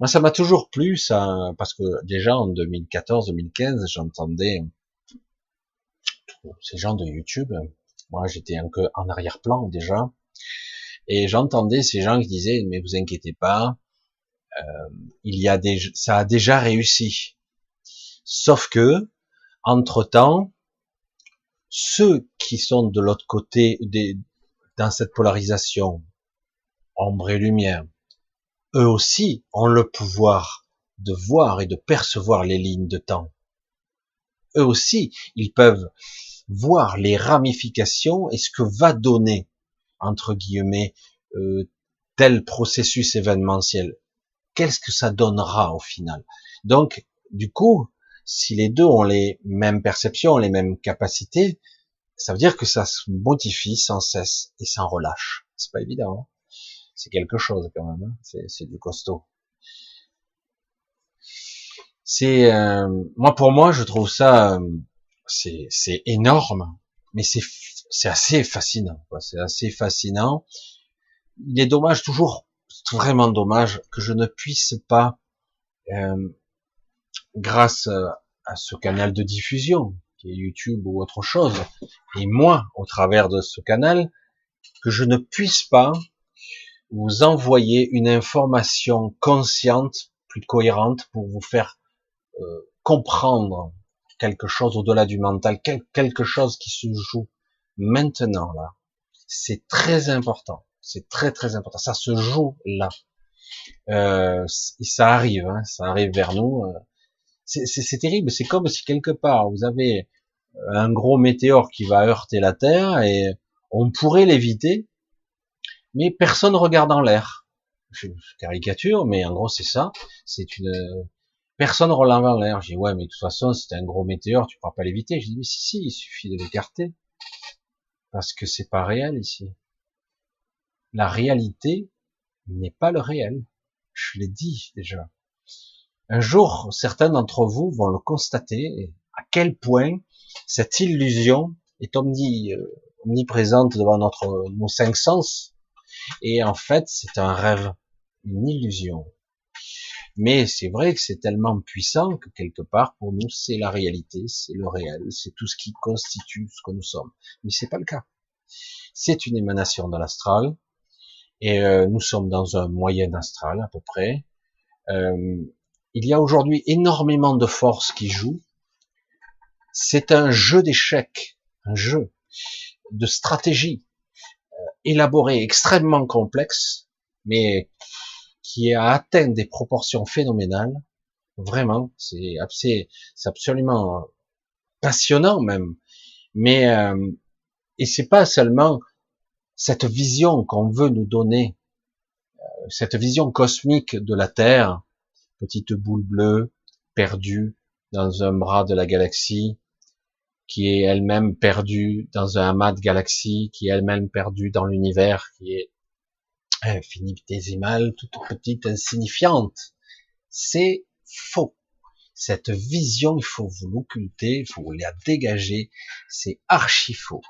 Moi ça m'a toujours plu ça, parce que déjà en 2014-2015 j'entendais ces gens de YouTube, moi j'étais un peu en arrière-plan déjà, et j'entendais ces gens qui disaient mais vous inquiétez pas, euh, il y a des, ça a déjà réussi. Sauf que entre temps, ceux qui sont de l'autre côté des, dans cette polarisation, ombre et lumière, eux aussi ont le pouvoir de voir et de percevoir les lignes de temps. Eux aussi, ils peuvent voir les ramifications et ce que va donner, entre guillemets, euh, tel processus événementiel. Qu'est-ce que ça donnera au final? Donc, du coup, si les deux ont les mêmes perceptions, les mêmes capacités, ça veut dire que ça se modifie sans cesse et sans relâche. C'est pas évident. Hein. c'est quelque chose quand même. Hein. c'est du costaud. C'est euh, moi pour moi, je trouve ça euh, c'est énorme, mais c'est assez fascinant. C'est assez fascinant. Il est dommage toujours, vraiment dommage que je ne puisse pas, euh, grâce à ce canal de diffusion qui est YouTube ou autre chose, et moi au travers de ce canal, que je ne puisse pas vous envoyer une information consciente, plus cohérente, pour vous faire euh, comprendre quelque chose au-delà du mental, quelque chose qui se joue maintenant là. C'est très important. C'est très très important. Ça se joue là. Euh, ça arrive, hein, ça arrive vers nous. Euh. C'est terrible. C'est comme si quelque part vous avez un gros météore qui va heurter la Terre et on pourrait l'éviter, mais personne regarde en l'air. Je caricature, mais en gros c'est ça. C'est une Personne relève en l'air. J'ai ouais, mais de toute façon, c'est un gros météore, tu pourras pas l'éviter. J'ai dit, mais si, si, il suffit de l'écarter. Parce que c'est pas réel ici. La réalité n'est pas le réel. Je l'ai dit déjà. Un jour, certains d'entre vous vont le constater, à quel point cette illusion est euh, omniprésente devant notre, nos cinq sens. Et en fait, c'est un rêve, une illusion. Mais c'est vrai que c'est tellement puissant que quelque part, pour nous, c'est la réalité, c'est le réel, c'est tout ce qui constitue ce que nous sommes. Mais c'est pas le cas. C'est une émanation de l'astral, et euh, nous sommes dans un moyen astral à peu près. Euh, il y a aujourd'hui énormément de forces qui jouent. C'est un jeu d'échecs, un jeu de stratégie euh, élaboré, extrêmement complexe, mais qui a atteint des proportions phénoménales. Vraiment, c'est absolument passionnant même. Mais euh, et c'est pas seulement cette vision qu'on veut nous donner, euh, cette vision cosmique de la Terre, petite boule bleue perdue dans un bras de la galaxie, qui est elle-même perdue dans un amas de galaxies, qui est elle-même perdue dans l'univers, qui est infinitésimale, toute petite, insignifiante. C'est faux. Cette vision, il faut vous l'occulter, il faut la dégager. C'est archi faux.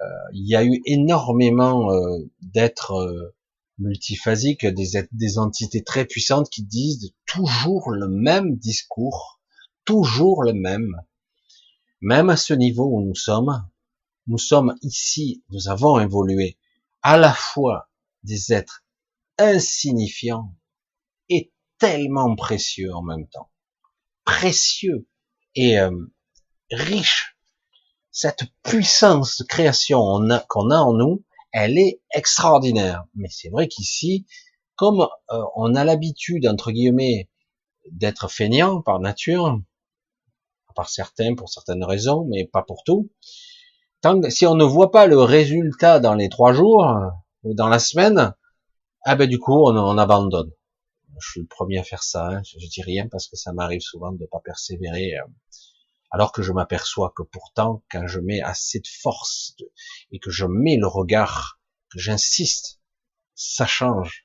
Euh, il y a eu énormément euh, d'êtres euh, multiphasiques, des, entités très puissantes qui disent toujours le même discours, toujours le même. Même à ce niveau où nous sommes, nous sommes ici, nous avons évolué à la fois des êtres insignifiants et tellement précieux en même temps. Précieux et euh, riches cette puissance de création qu'on a, en nous, elle est extraordinaire. Mais c'est vrai qu'ici, comme euh, on a l'habitude, entre guillemets, d'être feignant par nature, par certains, pour certaines raisons, mais pas pour tout, si on ne voit pas le résultat dans les trois jours ou dans la semaine, ah ben du coup on, on abandonne. Je suis le premier à faire ça, hein. je, dis rien parce que ça m'arrive souvent de ne pas persévérer, euh, alors que je m'aperçois que pourtant quand je mets assez de force et que je mets le regard, que j'insiste, ça change.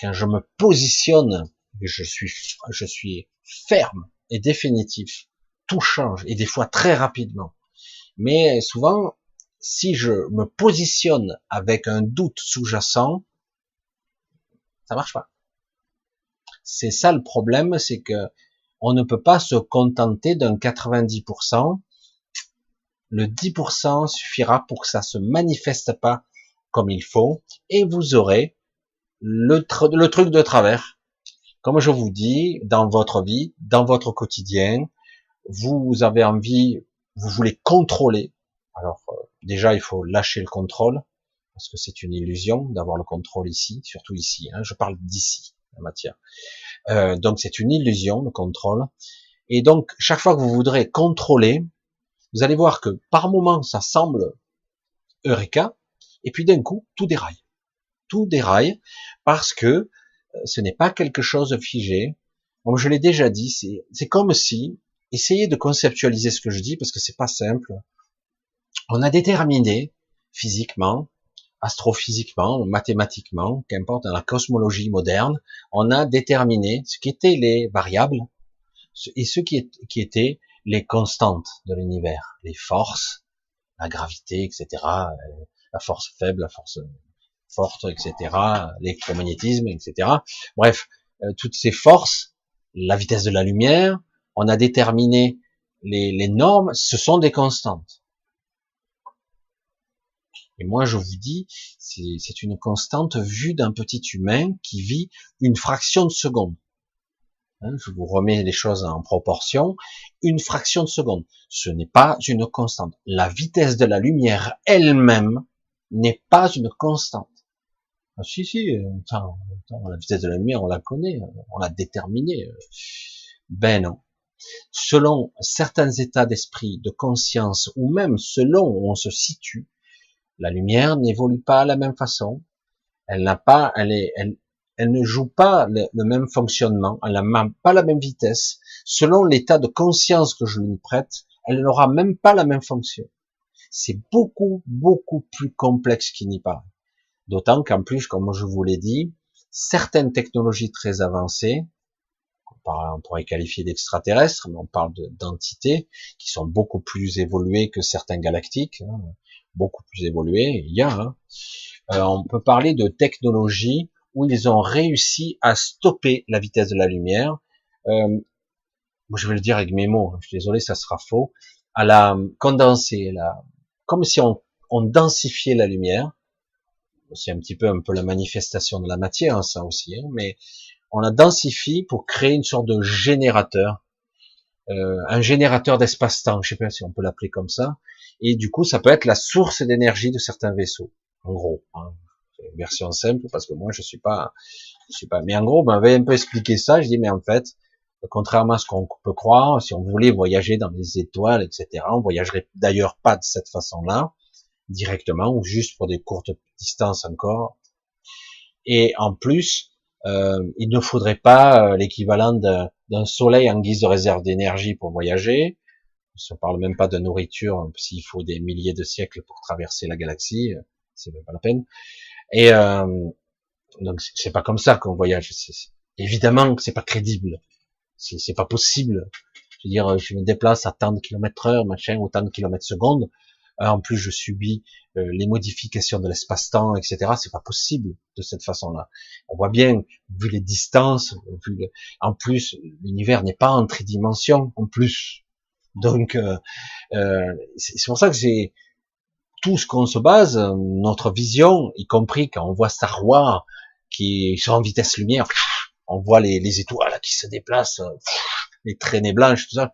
Quand je me positionne, je suis, je suis ferme et définitif, tout change et des fois très rapidement. Mais souvent, si je me positionne avec un doute sous-jacent, ça marche pas. C'est ça le problème, c'est que on ne peut pas se contenter d'un 90%. Le 10% suffira pour que ça se manifeste pas comme il faut et vous aurez le, le truc de travers. Comme je vous dis, dans votre vie, dans votre quotidien, vous avez envie, vous voulez contrôler. Alors euh, déjà, il faut lâcher le contrôle parce que c'est une illusion d'avoir le contrôle ici, surtout ici. Hein, je parle d'ici, la matière. Euh, donc c'est une illusion le contrôle. Et donc chaque fois que vous voudrez contrôler, vous allez voir que par moment ça semble eureka, et puis d'un coup tout déraille, tout déraille parce que euh, ce n'est pas quelque chose figé. Comme je l'ai déjà dit, c'est comme si essayez de conceptualiser ce que je dis parce que c'est pas simple. On a déterminé physiquement, astrophysiquement, mathématiquement, qu'importe dans la cosmologie moderne, on a déterminé ce qui étaient les variables et ce qui, étaient les constantes de l'univers, les forces, la gravité, etc., la force faible, la force forte, etc., l'électromagnétisme, etc. Bref, euh, toutes ces forces, la vitesse de la lumière, on a déterminé les, normes, ce sont des constantes. Et moi, je vous dis, c'est une constante vue d'un petit humain qui vit une fraction de seconde. Hein, je vous remets les choses en proportion. Une fraction de seconde. Ce n'est pas une constante. La vitesse de la lumière elle-même n'est pas une constante. Ah, si, si, la vitesse de la lumière, on la connaît, on l'a déterminée. Ben non selon certains états d'esprit, de conscience, ou même selon où on se situe, la lumière n'évolue pas de la même façon. Elle n'a pas, elle est, elle, ne joue pas le, même fonctionnement, elle n'a pas la même vitesse. Selon l'état de conscience que je lui prête, elle n'aura même pas la même fonction. C'est beaucoup, beaucoup plus complexe qu'il n'y paraît. D'autant qu'en plus, comme je vous l'ai dit, certaines technologies très avancées, on pourrait qualifier d'extraterrestres, mais on parle d'entités qui sont beaucoup plus évoluées que certains galactiques, hein, beaucoup plus évoluées, il y a. Hein. Euh, on peut parler de technologies où ils ont réussi à stopper la vitesse de la lumière. Euh, je vais le dire avec mes mots, hein, je suis désolé, ça sera faux, à la condenser, la, comme si on, on densifiait la lumière. C'est un petit peu un peu la manifestation de la matière, ça aussi, mais on la densifie pour créer une sorte de générateur, un générateur d'espace-temps, je sais pas si on peut l'appeler comme ça, et du coup ça peut être la source d'énergie de certains vaisseaux, en gros. Hein. Une version simple parce que moi je suis pas, je suis pas, mais en gros, m'avait un peu expliqué ça, je dis mais en fait, contrairement à ce qu'on peut croire, si on voulait voyager dans les étoiles, etc., on voyagerait d'ailleurs pas de cette façon-là, directement, ou juste pour des courtes distances encore. Et en plus, euh, il ne faudrait pas euh, l'équivalent d'un soleil en guise de réserve d'énergie pour voyager. On ne parle même pas de nourriture, s'il faut des milliers de siècles pour traverser la galaxie, euh, c'est même pas la peine. Et euh, donc c'est pas comme ça qu'on voyage. évidemment que c'est pas crédible, c'est pas possible. Je veux dire, je me déplace à tant de kilomètres heure, machin, ou tant de kilomètres secondes. Euh, en plus je subis euh, les modifications de l'espace-temps, etc. C'est pas possible de cette façon-là. On voit bien, vu les distances, vu en plus l'univers n'est pas en tridimension, en plus. Donc euh, euh c'est pour ça que c'est tout ce qu'on se base, notre vision, y compris quand on voit Star Wars qui sont en vitesse lumière, on voit les étoiles qui se déplacent, les traînées blanches, tout ça.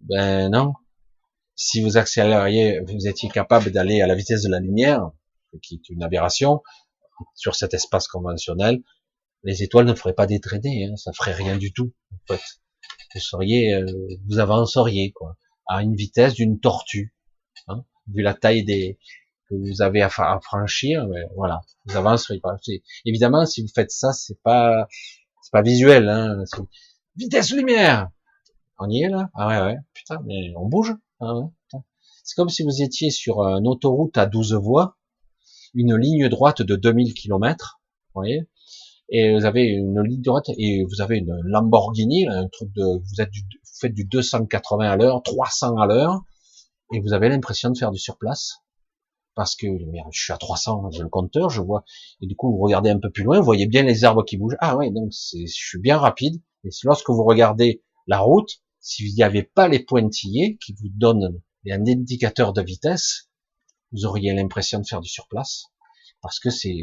Ben non, Si vous accélériez, vous étiez capable d'aller à la vitesse de la lumière, qui est une aberration, sur cet espace conventionnel, les étoiles ne feraient pas des traînées, hein, ça ferait rien du tout. En fait, vous seriez, euh, vous avanceriez quoi, à une vitesse d'une tortue, hein, vu la taille des que vous avez à, franchir. Mais voilà, vous avanceriez pas. Évidemment, si vous faites ça, c'est pas, c'est pas visuel. Hein, vitesse lumière. On y est là? Ah ouais ouais. Putain, mais on bouge. Ah c'est comme si vous étiez sur une autoroute à 12 voies, une ligne droite de 2000 km, vous voyez, et vous avez une ligne droite et vous avez une Lamborghini, un truc de, vous êtes du, vous faites du 280 à l'heure, 300 à l'heure, et vous avez l'impression de faire du surplace parce que je suis à 300, j'ai le compteur, je vois, et du coup vous regardez un peu plus loin, vous voyez bien les arbres qui bougent. Ah ouais, donc je suis bien rapide. Et lorsque vous regardez la route, s'il n'y avait pas les pointillés qui vous donnent un indicateur de vitesse, vous auriez l'impression de faire du surplace, parce que c'est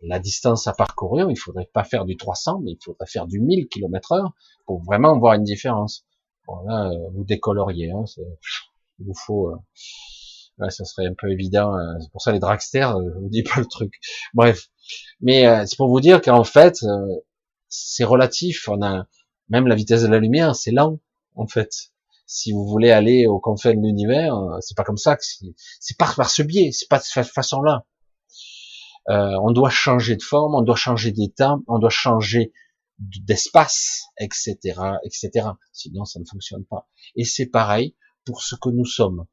la distance à parcourir, il faudrait pas faire du 300, mais il faudrait faire du 1000 km heure pour vraiment voir une différence. Bon, là, euh, vous décoloriez, hein, il vous faut, euh, ça serait un peu évident. Euh, c'est pour ça les dragsters, je vous dis pas le truc. Bref, mais c'est pour vous dire qu'en fait, c'est relatif. On a même la vitesse de la lumière, c'est lent en fait. Si vous voulez aller au confins de l'univers, c'est pas comme ça que c'est pas par ce biais, c'est pas de cette façon-là. Euh, on doit changer de forme, on doit changer d'état, on doit changer d'espace, etc., etc. Sinon, ça ne fonctionne pas. Et c'est pareil pour ce que nous sommes.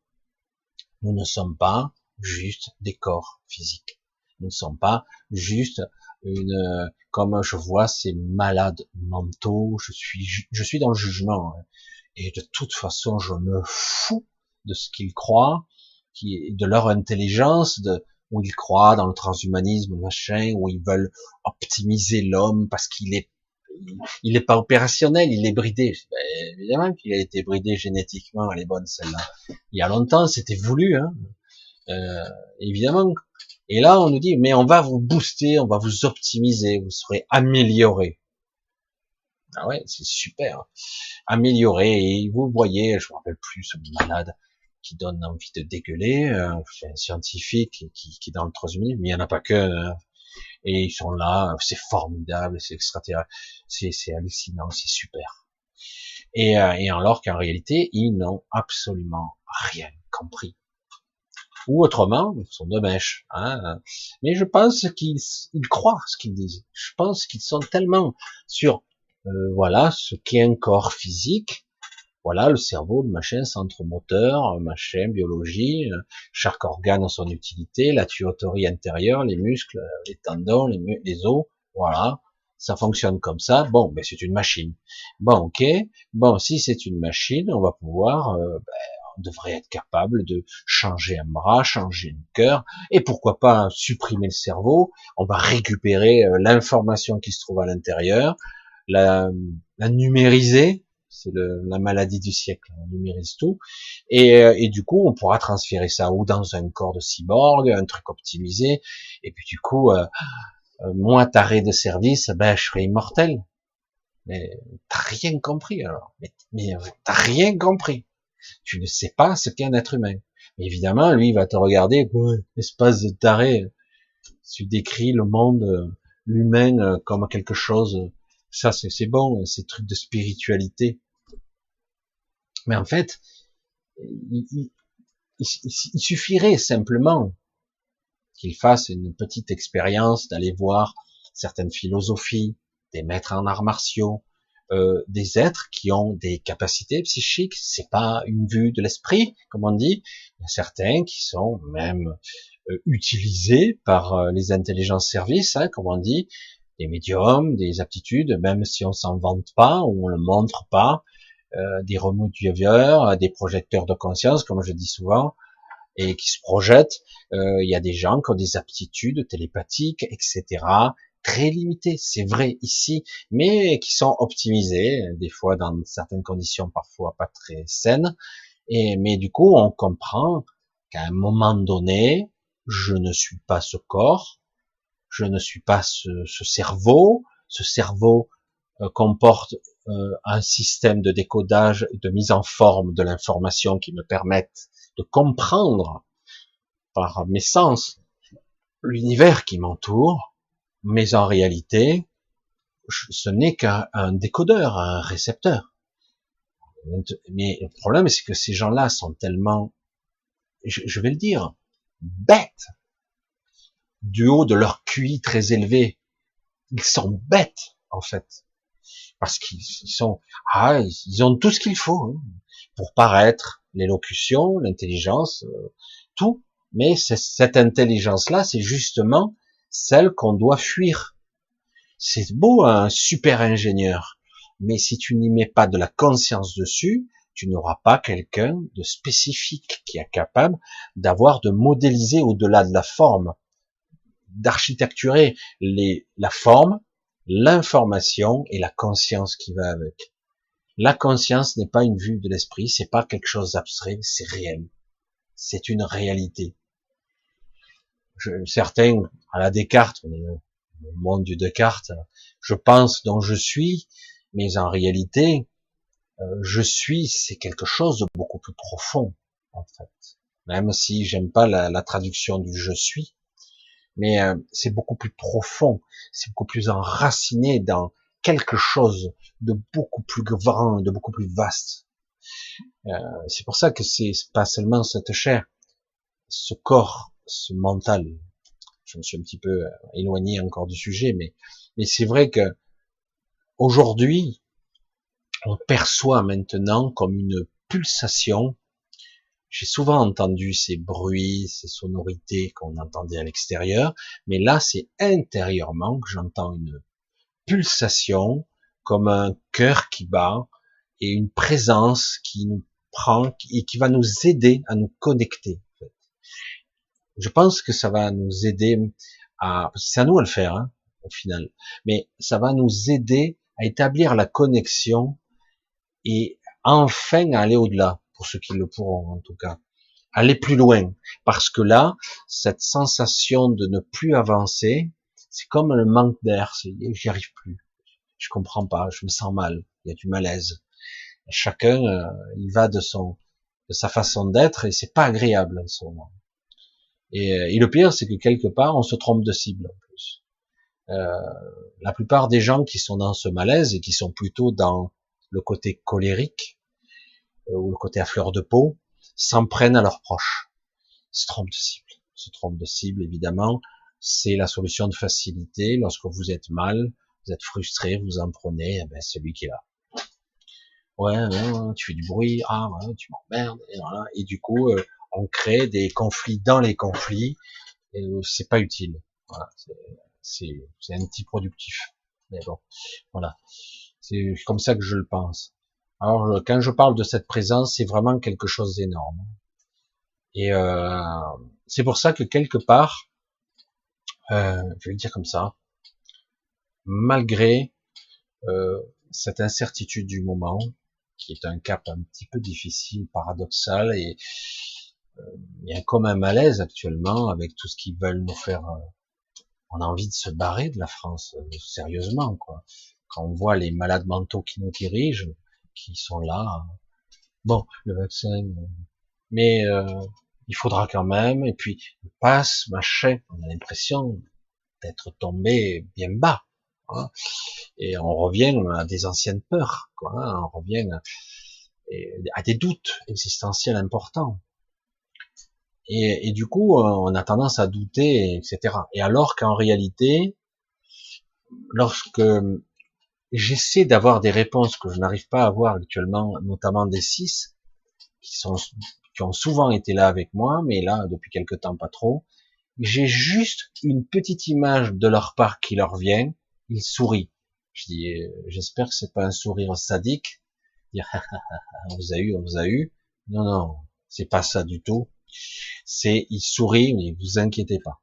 Nous ne sommes pas juste des corps physiques. Nous ne sommes pas juste une, comme je vois ces malades mentaux. Je suis, je suis dans le jugement. Hein. Et de toute façon, je me fous de ce qu'ils croient, qui, de leur intelligence, de, où ils croient dans le transhumanisme, machin, où ils veulent optimiser l'homme parce qu'il est il n'est pas opérationnel, il est bridé. Ben, évidemment qu'il a été bridé génétiquement, elle est bonne celle-là. Il y a longtemps, c'était voulu, hein. Euh, évidemment. Et là, on nous dit, mais on va vous booster, on va vous optimiser, vous serez amélioré. Ah ouais, c'est super. Amélioré, et vous voyez, je me rappelle plus ce malade, qui donne envie de dégueuler, euh, un scientifique qui, qui est dans le troisième mais il n'y en a pas que. Hein. Et ils sont là, c'est formidable, c'est extraterrestre, c'est, c'est hallucinant, c'est super. Et, euh, et alors qu'en réalité, ils n'ont absolument rien compris. Ou autrement, ils sont de mèche. Hein. Mais je pense qu'ils ils croient ce qu'ils disent. Je pense qu'ils sont tellement sur euh, voilà ce qu'est un corps physique voilà, le cerveau, le machin, centre moteur, machin, biologie, euh, chaque organe a son utilité, la tuyauterie intérieure, les muscles, les tendons, les, les os, voilà, ça fonctionne comme ça. Bon, ben c'est une machine. Bon, ok. Bon, si c'est une machine, on va pouvoir, euh, ben, devrait être capable de changer un bras, changer un cœur, et pourquoi pas supprimer le cerveau. On va récupérer euh, l'information qui se trouve à l'intérieur, la, la numériser, c'est la maladie du siècle, on numérise tout, et, euh, et, du coup on pourra transférer ça ou dans un corps de cyborg, un truc optimisé, et puis du coup, euh, euh moi taré de service, ben je serai immortel. Mais t'as rien compris alors, mais, mais t'as rien compris. Tu ne sais pas ce qu'est un être humain. Évidemment, lui, va te regarder, espace de taré. Tu décris le monde, euh, l'humain comme quelque chose ça, c'est bon, ces trucs de spiritualité. Mais en fait, il, suffirait simplement qu'il fasse une petite expérience d'aller voir certaines philosophies, des maîtres en arts martiaux, euh, des êtres qui ont des capacités psychiques. C'est pas une vue de l'esprit, comme on dit. Il y a certains qui sont même euh, utilisés par euh, les intelligences services, hein, comme on dit, des médiums, des aptitudes, même si on s'en vante pas, ou on le montre pas, euh, des remotiveurs, des projecteurs de conscience, comme je dis souvent, et qui se projettent. Euh, il y a des gens qui ont des aptitudes télépathiques, etc., très limitées, c'est vrai ici, mais qui sont optimisées, des fois dans certaines conditions parfois pas très saines. Et mais du coup, on comprend qu'à un moment donné, je ne suis pas ce corps, je ne suis pas ce, cerveau, ce cerveau euh, comporte euh, un système de décodage, de mise en forme de l'information qui me permettent de comprendre par mes sens l'univers qui m'entoure, mais en réalité, ce n'est qu'un décodeur, un récepteur. Mais le problème, c'est que ces gens-là sont tellement, je, vais le dire, bêtes, du haut de leur QI très élevé. Ils sont bêtes, en fait. Parce qu'ils sont, ah, ils ont tout ce qu'il faut hein, pour paraître, l'élocution, l'intelligence, euh, tout. Mais cette intelligence-là, c'est justement celle qu'on doit fuir. C'est beau un super ingénieur, mais si tu n'y mets pas de la conscience dessus, tu n'auras pas quelqu'un de spécifique qui est capable d'avoir, de modéliser au-delà de la forme, d'architecturer la forme, l'information et la conscience qui va avec. La conscience n'est pas une vue de l'esprit, c'est pas quelque chose d'abstrait, c'est réel. C'est une réalité. Je, certains, à la Descartes, on monde du Descartes, je pense dont je suis, mais en réalité, euh, je suis, c'est quelque chose de beaucoup plus profond, en fait. Même si j'aime pas la, la, traduction du je suis, mais euh, c'est beaucoup plus profond, c'est beaucoup plus enraciné dans quelque chose de beaucoup plus grand, de beaucoup plus vaste. Euh, c'est pour ça que c'est pas seulement cette chair, ce corps, ce mental. Je me suis un petit peu euh, éloigné encore du sujet, mais, mais c'est vrai que aujourd'hui, on perçoit maintenant comme une pulsation. J'ai souvent entendu ces bruits, ces sonorités qu'on entendait à l'extérieur, mais là, c'est intérieurement que j'entends une pulsation, comme un cœur qui bat, et une présence qui nous prend et qui va nous aider à nous connecter. Je pense que ça va nous aider à, c'est à nous à le faire, hein, au final, mais ça va nous aider à établir la connexion et enfin à aller au-delà, pour ceux qui le pourront en tout cas, aller plus loin, parce que là, cette sensation de ne plus avancer, c'est comme le manque d'air, j'y arrive plus. Je comprends pas, je me sens mal, il y a du malaise. Chacun, euh, il va de son, de sa façon d'être et c'est pas agréable en ce moment. Et, euh, et le pire, c'est que quelque part, on se trompe de cible en plus. Euh, la plupart des gens qui sont dans ce malaise et qui sont plutôt dans le côté colérique euh, ou le côté à fleur de peau, s'en prennent à leurs proches. Ils se trompent de cible. Ils se trompent de cible, évidemment c'est la solution de facilité. Lorsque vous êtes mal, vous êtes frustré, vous en prenez, eh ben, celui qui est là. Ouais, tu fais du bruit, ah, ouais, tu m'emmerdes, et voilà. Et du coup, euh, on crée des conflits dans les conflits, et c'est pas utile. Voilà, c'est anti-productif. Mais bon, voilà. C'est comme ça que je le pense. Alors, quand je parle de cette présence, c'est vraiment quelque chose d'énorme. Et euh, c'est pour ça que quelque part, euh, je vais le dire comme ça, malgré euh, cette incertitude du moment, qui est un cap un petit peu difficile, paradoxal, et euh, il y a comme un malaise actuellement avec tout ce qu'ils veulent nous faire. on a envie de se barrer de la France, sérieusement, quoi. Quand on voit les malades mentaux qui nous dirigent, qui sont là, bon, le vaccin, mais il faudra quand même, et puis passe, machin, on a l'impression d'être tombé bien bas. Hein, et on revient à des anciennes peurs, quoi, hein, on revient à des doutes existentiels importants. Et, et, du coup, on a tendance à douter, etc. Et alors qu'en réalité, lorsque j'essaie d'avoir des réponses que je n'arrive pas à avoir actuellement, notamment des six, qui sont qui ont souvent été là avec moi, mais là, depuis quelque temps, pas trop. J'ai juste une petite image de leur part qui leur vient. Ils sourient. Je dis, euh, j'espère que c'est pas un sourire sadique. Dire, *laughs* on vous a eu, on vous a eu. Non, non, c'est pas ça du tout. C'est, ils sourient, mais vous inquiétez pas.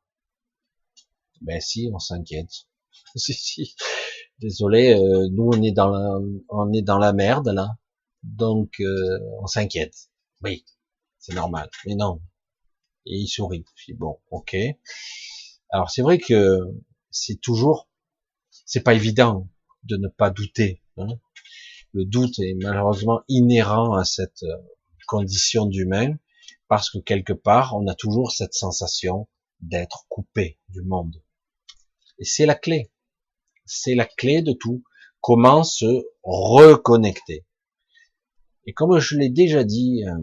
Ben si, on s'inquiète. *laughs* si, si. Désolé, euh, nous on est dans la, on est dans la merde là, donc euh, on s'inquiète. Oui, c'est normal. Mais non. Et il sourit. Bon, ok. Alors c'est vrai que c'est toujours, c'est pas évident de ne pas douter. Hein. Le doute est malheureusement inhérent à cette euh, condition d'humain, parce que quelque part, on a toujours cette sensation d'être coupé du monde. Et c'est la clé. C'est la clé de tout. Comment se reconnecter. Et comme je l'ai déjà dit, euh,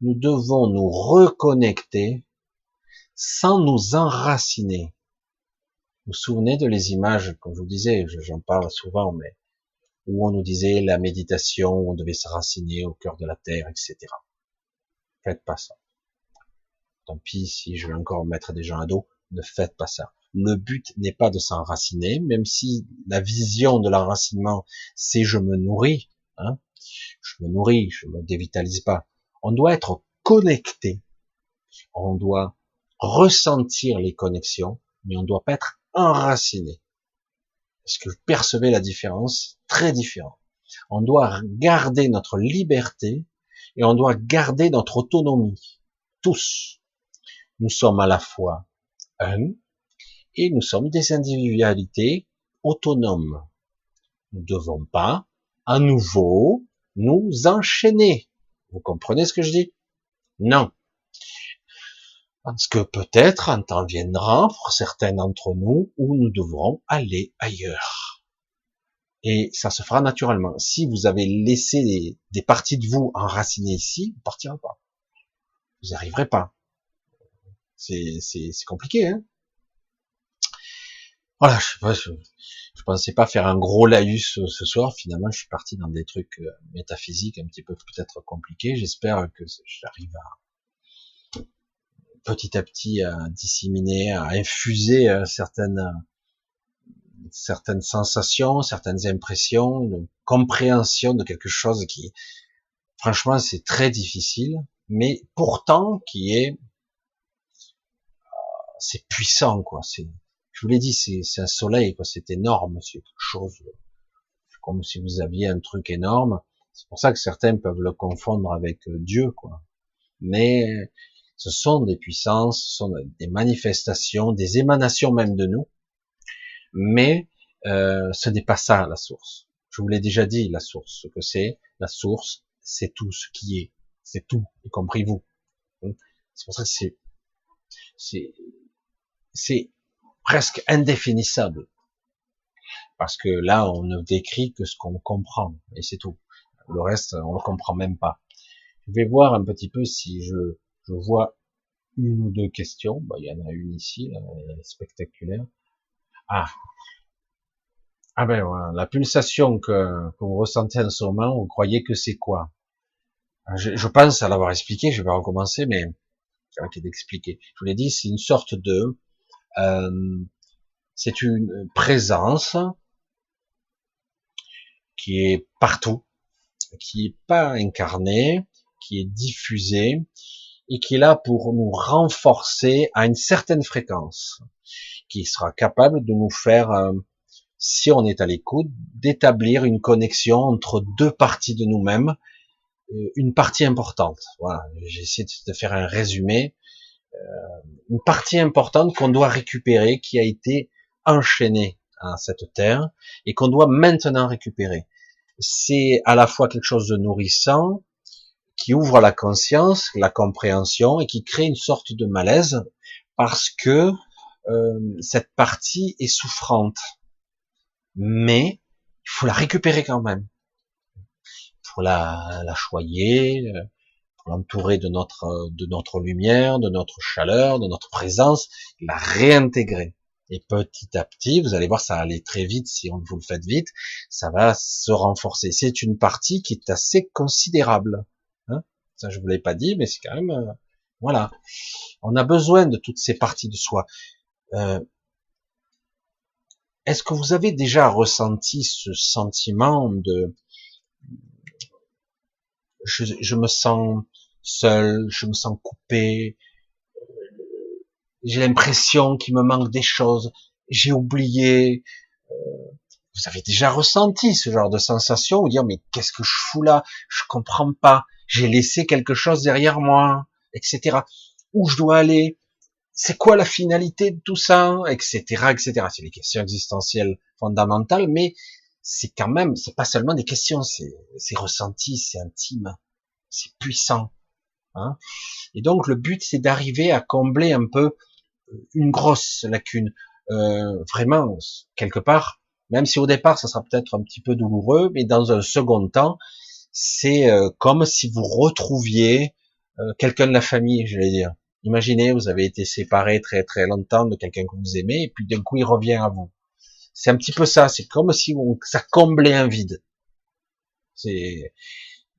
nous devons nous reconnecter sans nous enraciner. Vous vous souvenez de les images, comme je vous disais, j'en parle souvent, mais où on nous disait la méditation, on devait se raciner au cœur de la terre, etc. Faites pas ça. Tant pis si je vais encore mettre des gens à dos, ne faites pas ça. Le but n'est pas de s'enraciner, même si la vision de l'enracinement, c'est je me nourris, hein, je me nourris, je me dévitalise pas. On doit être connecté. On doit ressentir les connexions, mais on ne doit pas être enraciné. Est-ce que vous percevez la différence? Très différent. On doit garder notre liberté et on doit garder notre autonomie. Tous. Nous sommes à la fois un et nous sommes des individualités autonomes. Nous ne devons pas, à nouveau, nous enchaîner. Vous comprenez ce que je dis? Non. Parce que peut-être un temps viendra pour certains d'entre nous où nous devrons aller ailleurs. Et ça se fera naturellement. Si vous avez laissé des, parties de vous enracinées ici, vous partirez pas. Vous n'y arriverez pas. C'est compliqué, hein Voilà, je sais pensais pas faire un gros laïus ce soir. Finalement, je suis parti dans des trucs euh, métaphysiques un petit peu peut-être compliqués. J'espère que j'arrive à petit à petit à disséminer, à infuser euh, certaines certaines sensations, certaines impressions, une compréhension de quelque chose qui, franchement, c'est très difficile, mais pourtant qui est, euh, c'est puissant, quoi. C'est, je vous l'ai dit, c'est un soleil, quoi. C'est énorme, c'est quelque chose comme si vous aviez un truc énorme. C'est pour ça que certains peuvent le confondre avec euh, Dieu, quoi. Mais ce sont des puissances, ce sont des manifestations, des émanations même de nous. Mais euh, ce n'est pas ça la source. Je vous l'ai déjà dit, la source, ce que c'est. La source, c'est tout ce qui est. C'est tout, y compris vous. C'est pour ça que c'est, c'est, c'est presque indéfinissable. Parce que là, on ne décrit que ce qu'on comprend, et c'est tout. Le reste, on le comprend même pas. Je vais voir un petit peu si je, je vois une ou deux questions. Bah, il y en a une ici, là, spectaculaire. Ah. Ah ben voilà, la pulsation que, que vous ressentez en ce moment, vous croyez que c'est quoi? Je, je, pense à l'avoir expliqué, je vais recommencer, mais j'ai d'expliquer. Je vous l'ai dit, c'est une sorte de euh, c'est une présence qui est partout, qui est pas incarnée, qui est diffusée et qui est là pour nous renforcer à une certaine fréquence, qui sera capable de nous faire, euh, si on est à l'écoute, d'établir une connexion entre deux parties de nous-mêmes, euh, une partie importante. Voilà, j'ai essayé de faire un résumé. Euh, une partie importante qu'on doit récupérer, qui a été enchaînée à cette terre et qu'on doit maintenant récupérer. C'est à la fois quelque chose de nourrissant, qui ouvre la conscience, la compréhension et qui crée une sorte de malaise parce que euh, cette partie est souffrante. Mais il faut la récupérer quand même. Il faut la, la choyer, euh, l'entourer de notre, de notre lumière, de notre chaleur, de notre présence, la réintégrer. Et petit à petit, vous allez voir, ça va aller très vite si on vous le faites vite, ça va se renforcer. C'est une partie qui est assez considérable. Ça, je vous l'ai pas dit, mais c'est quand même, euh, voilà. On a besoin de toutes ces parties de soi. Euh, Est-ce que vous avez déjà ressenti ce sentiment de, je, je me sens seul, je me sens coupé, j'ai l'impression qu'il me manque des choses, j'ai oublié. Euh, vous avez déjà ressenti ce genre de sensation, ou dire mais qu'est-ce que je fous là? Je comprends pas. J'ai laissé quelque chose derrière moi, etc. Où je dois aller? C'est quoi la finalité de tout ça, etc., etc. C'est des questions existentielles fondamentales, mais c'est quand même, c'est pas seulement des questions, c'est ressenti, c'est intime, c'est puissant. Hein et donc le but, c'est d'arriver à combler un peu euh, une grosse lacune, euh, vraiment quelque part. Même si au départ, ça sera peut-être un petit peu douloureux, mais dans un second temps, c'est euh, comme si vous retrouviez euh, quelqu'un de la famille, je vais dire. Imaginez, vous avez été séparé très très longtemps de quelqu'un que vous aimez, et puis d'un coup il revient à vous. C'est un petit peu ça. C'est comme si on, ça comblait un vide. C'est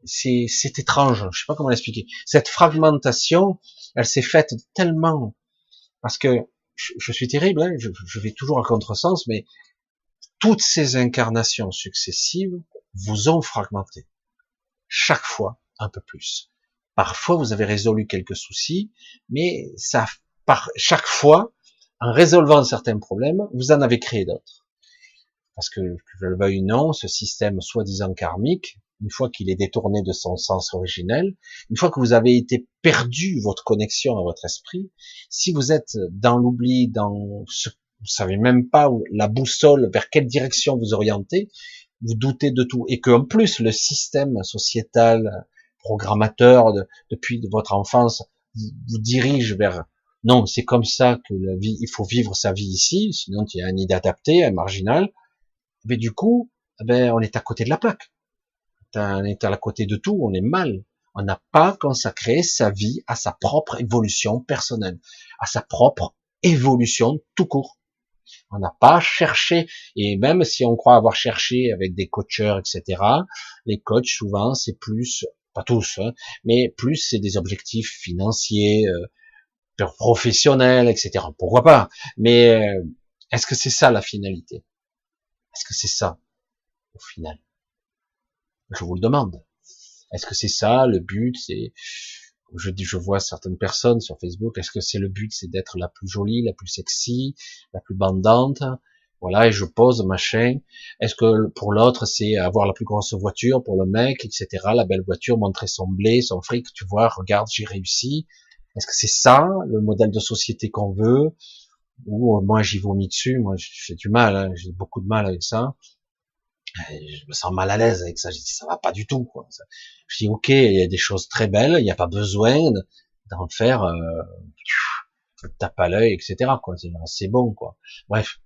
c'est c'est étrange. Je sais pas comment l'expliquer. Cette fragmentation, elle s'est faite tellement parce que je, suis terrible. Hein, je, je vais toujours à contresens, mais toutes ces incarnations successives vous ont fragmenté. Chaque fois un peu plus. Parfois, vous avez résolu quelques soucis, mais ça, par chaque fois, en résolvant certains problèmes, vous en avez créé d'autres parce que, que je le veuille ou non, ce système soi-disant karmique, une fois qu'il est détourné de son sens originel, une fois que vous avez été perdu votre connexion à votre esprit, si vous êtes dans l'oubli, dans ce, vous savez même pas la boussole, vers quelle direction vous orientez, vous doutez de tout, et qu'en plus le système sociétal, programmateur de, depuis votre enfance vous, dirige vers non, c'est comme ça que la vie, il faut vivre sa vie ici, sinon y a un inadapté, un marginal, mais du coup, eh ben, on est à côté de la plaque. On est à côté de tout, on est mal. On n'a pas consacré sa vie à sa propre évolution personnelle, à sa propre évolution tout court. On n'a pas cherché, et même si on croit avoir cherché avec des coacheurs, etc., les coachs, souvent, c'est plus, pas tous, hein, mais plus c'est des objectifs financiers, euh, professionnels, etc. Pourquoi pas? Mais euh, est-ce que c'est ça la finalité? Est-ce que c'est ça, au final? Je vous le demande. Est-ce que c'est ça le but C'est, je je vois certaines personnes sur Facebook. Est-ce que c'est le but, c'est d'être la plus jolie, la plus sexy, la plus bandante? Voilà, et je pose machin. Est-ce que pour l'autre, c'est avoir la plus grosse voiture pour le mec, etc. La belle voiture, montrer son blé, son fric. Tu vois, regarde, j'ai réussi. Est-ce que c'est ça le modèle de société qu'on veut? Ou moi j'y vomis dessus, moi j'ai du mal, hein, j'ai beaucoup de mal avec ça. Je me sens mal à l'aise avec ça. Je dis ça va pas du tout. Quoi. Je dis ok, il y a des choses très belles, il n'y a pas besoin d'en faire euh, tape à l'œil, etc. Quoi. C'est bon quoi. Bref.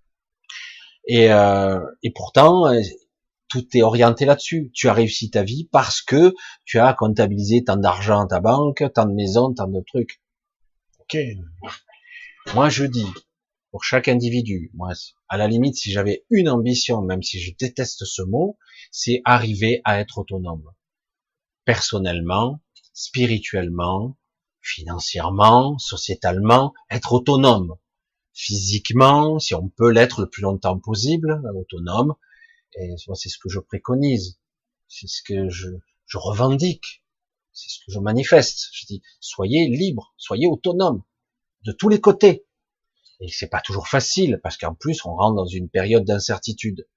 Et, euh, et pourtant euh, tout est orienté là-dessus. Tu as réussi ta vie parce que tu as comptabilisé tant d'argent à ta banque, tant de maisons, tant de trucs. Ok. Moi je dis, pour chaque individu. Moi, à la limite, si j'avais une ambition, même si je déteste ce mot, c'est arriver à être autonome. Personnellement, spirituellement, financièrement, sociétalement, être autonome. Physiquement, si on peut l'être le plus longtemps possible, autonome. Et c'est ce que je préconise. C'est ce que je, je revendique. C'est ce que je manifeste. Je dis, soyez libre, soyez autonome. De tous les côtés et c'est pas toujours facile parce qu'en plus on rentre dans une période d'incertitude.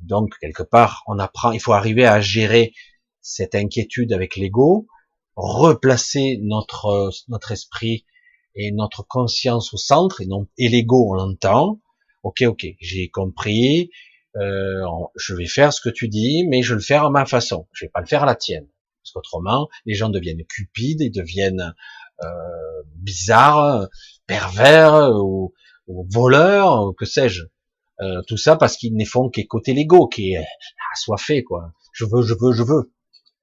Donc quelque part, on apprend, il faut arriver à gérer cette inquiétude avec l'ego, replacer notre notre esprit et notre conscience au centre et non et l'ego on l'entend. Ok, ok, j'ai compris. Euh, je vais faire ce que tu dis, mais je vais le faire à ma façon. Je vais pas le faire à la tienne, parce qu'autrement les gens deviennent cupides, ils deviennent euh, bizarres, pervers ou voleurs, que sais-je. Euh, tout ça parce qu'ils ne font qu'écouter l'ego, qui est assoiffé, quoi. Je veux, je veux, je veux.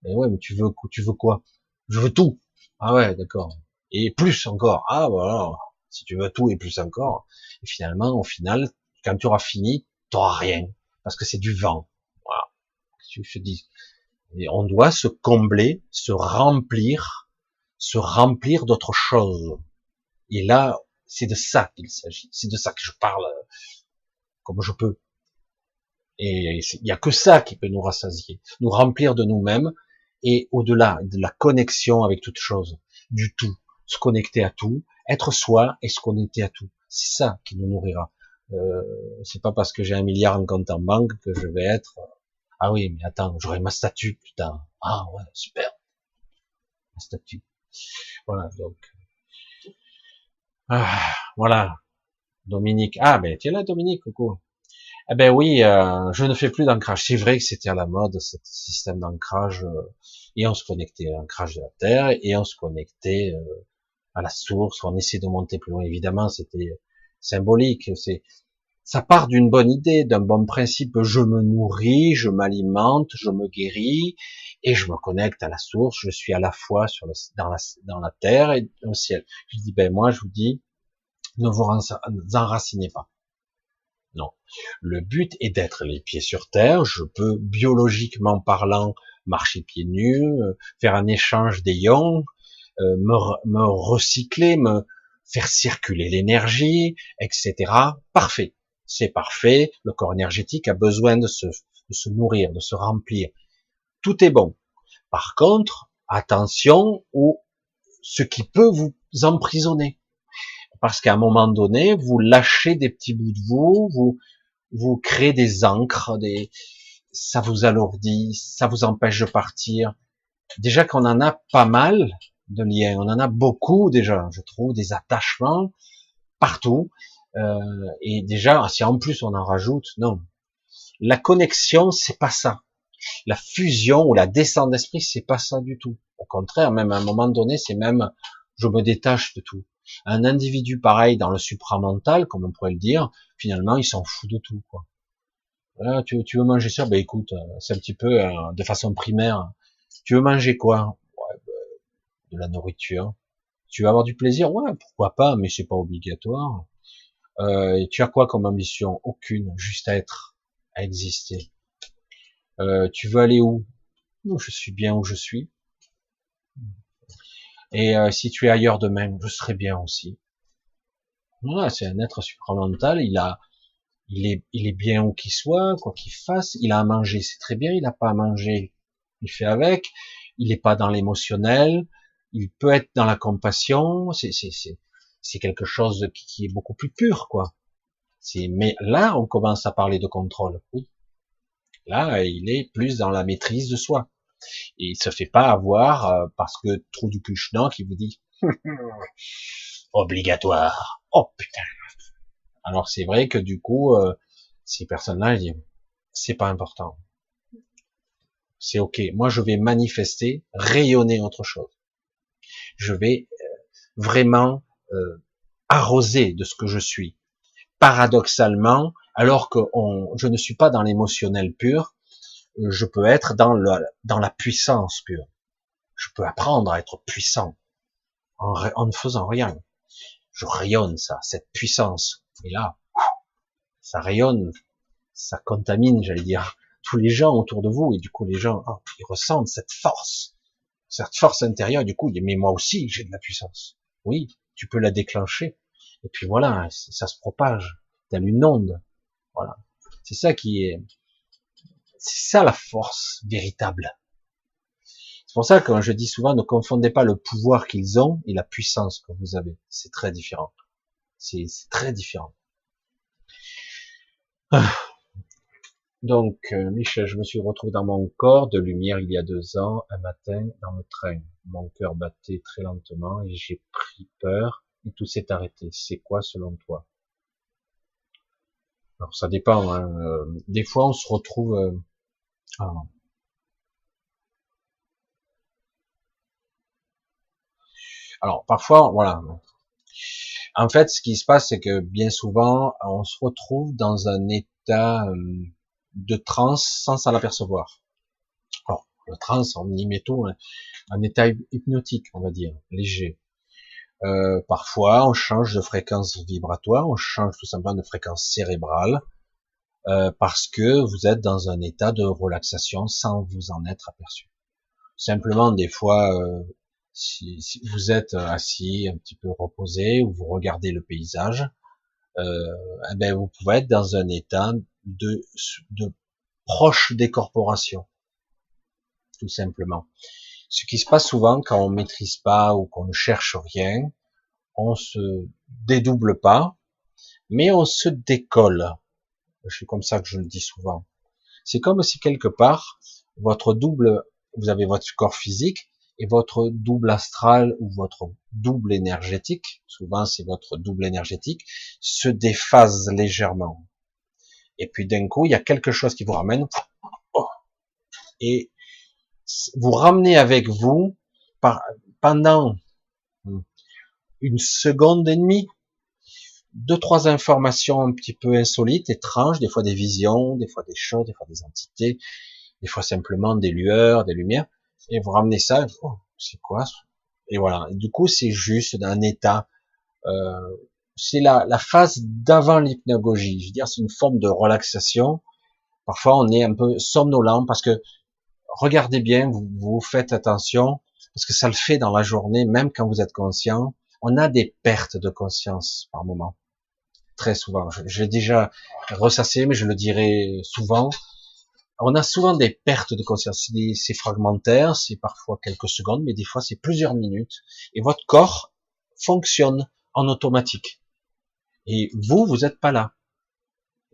Mais ouais, mais tu veux, tu veux quoi? Je veux tout. Ah ouais, d'accord. Et plus encore. Ah voilà. Si tu veux tout et plus encore. Et finalement, au final, quand tu auras fini, tu auras rien. Parce que c'est du vent. Voilà. Je te dis. Et on doit se combler, se remplir, se remplir d'autres choses. Et là, c'est de ça qu'il s'agit. C'est de ça que je parle euh, comme je peux. Et il n'y a que ça qui peut nous rassasier, nous remplir de nous-mêmes et au-delà de la connexion avec toute chose, du tout, se connecter à tout, être soi et se connecter à tout. C'est ça qui nous nourrira. Euh, c'est pas parce que j'ai un milliard en compte en banque que je vais être. Euh, ah oui, mais attends, j'aurai ma statue, putain. Ah ouais, super. Ma statue. Voilà, donc ah, voilà. Dominique. Ah, ben, tiens là, Dominique, coucou. Eh ben oui, euh, je ne fais plus d'ancrage. C'est vrai que c'était à la mode, ce système d'ancrage, euh, et on se connectait à l'ancrage de la Terre, et on se connectait euh, à la source, on essaie de monter plus loin. Évidemment, c'était symbolique. C'est, ça part d'une bonne idée, d'un bon principe. Je me nourris, je m'alimente, je me guéris, et je me connecte à la source. Je suis à la fois sur le, dans la, dans la terre et au ciel. Je dis, ben moi, je vous dis, ne vous enracinez pas. Non. Le but est d'être les pieds sur terre. Je peux, biologiquement parlant, marcher pieds nus, euh, faire un échange des ions, euh, me, me recycler, me faire circuler l'énergie, etc. Parfait. C'est parfait. Le corps énergétique a besoin de se, de se nourrir, de se remplir. Tout est bon. Par contre, attention au ce qui peut vous emprisonner parce qu'à un moment donné, vous lâchez des petits bouts de vous, vous, vous créez des encres, des, ça vous alourdit, ça vous empêche de partir. Déjà qu'on en a pas mal de liens, on en a beaucoup déjà, je trouve, des attachements partout. Euh, et déjà, si en plus on en rajoute, non. La connexion, c'est pas ça. La fusion ou la descente d'esprit, c'est pas ça du tout. Au contraire, même à un moment donné, c'est même, je me détache de tout. Un individu pareil dans le supramental, comme on pourrait le dire, finalement, il s'en fout de tout. Quoi. tu, veux manger ça? Ben écoute, euh, c'est un petit peu euh, de façon primaire. Tu veux manger quoi? Ouais, ben, De la nourriture. Tu veux avoir du plaisir? Ouais, pourquoi pas, mais c'est pas obligatoire. Euh, tu as quoi comme ambition? Aucune, juste à être, à exister. Euh, tu veux aller où? Je suis bien où je suis. Et euh, si tu es ailleurs demain, je serai bien aussi. Voilà, c'est un être supramental. Il a, il est, il est bien où qu'il soit, quoi qu'il fasse. Il a à manger, c'est très bien. Il n'a pas à manger, il fait avec. Il n'est pas dans l'émotionnel. Il peut être dans la compassion. C'est, c'est, c'est, c'est quelque chose qui, est beaucoup plus pur, quoi. C'est, mais là, on commence à parler de contrôle. Oui. Là, il est plus dans la maîtrise de soi. Et il se fait pas avoir euh, parce que trop du non qui vous dit *laughs* obligatoire. Oh putain. Alors c'est vrai que du coup, euh, ces personnes-là, c'est pas important. C'est ok. Moi, je vais manifester, rayonner autre chose. Je vais euh, vraiment arroser de ce que je suis. Paradoxalement, alors que je ne suis pas dans l'émotionnel pur, je peux être dans, le, dans la puissance pure. Je peux apprendre à être puissant en, en ne faisant rien. Je rayonne ça, cette puissance. Et là, ça rayonne, ça contamine, j'allais dire, tous les gens autour de vous. Et du coup, les gens, oh, ils ressentent cette force, cette force intérieure. Du coup, mais moi aussi, j'ai de la puissance. Oui, tu peux la déclencher. Et puis voilà, ça se propage. Telle une onde. Voilà. C'est ça qui est, c'est ça la force véritable. C'est pour ça que je dis souvent, ne confondez pas le pouvoir qu'ils ont et la puissance que vous avez. C'est très différent. C'est très différent. Ah. Donc, euh, Michel, je me suis retrouvé dans mon corps de lumière il y a deux ans, un matin, dans le train. Mon cœur battait très lentement et j'ai pris peur et tout s'est arrêté. C'est quoi selon toi? Alors, ça dépend. Hein. Euh, des fois, on se retrouve euh, ah. Alors parfois, voilà. En fait, ce qui se passe, c'est que bien souvent, on se retrouve dans un état euh, de transe sans s'en apercevoir. Alors, le transe, on y met tout, un état hypnotique, on va dire, léger. Euh, parfois, on change de fréquence vibratoire, on change tout simplement de fréquence cérébrale, euh, parce que vous êtes dans un état de relaxation sans vous en être aperçu. Simplement, des fois, euh, si, si, vous êtes assis, un petit peu reposé, ou vous regardez le paysage, euh, eh ben vous pouvez être dans un état de, de proche décorporation, tout simplement. Ce qui se passe souvent quand on maîtrise pas ou qu'on ne cherche rien, on se dédouble pas, mais on se décolle. Suis comme ça que je le dis souvent. C'est comme si quelque part, votre double, vous avez votre corps physique et votre double astral ou votre double énergétique, souvent c'est votre double énergétique, se déphase légèrement. Et puis d'un coup, il y a quelque chose qui vous ramène, oh, et vous ramenez avec vous par, pendant une seconde et demie, deux, trois informations un petit peu insolites, étranges, des fois des visions, des fois des choses, des fois des entités, des fois simplement des lueurs, des lumières, et vous ramenez ça, oh, c'est quoi Et voilà. du coup, c'est juste d'un état, euh, c'est la, la phase d'avant l'hypnagogie. Je veux dire, c'est une forme de relaxation. Parfois, on est un peu somnolent parce que regardez bien, vous, faites attention parce que ça le fait dans la journée, même quand vous êtes conscient. On a des pertes de conscience par moment, très souvent. J'ai déjà ressassé, mais je le dirai souvent on a souvent des pertes de conscience. C'est fragmentaire, c'est parfois quelques secondes, mais des fois c'est plusieurs minutes. Et votre corps fonctionne en automatique. Et vous, vous n'êtes pas là.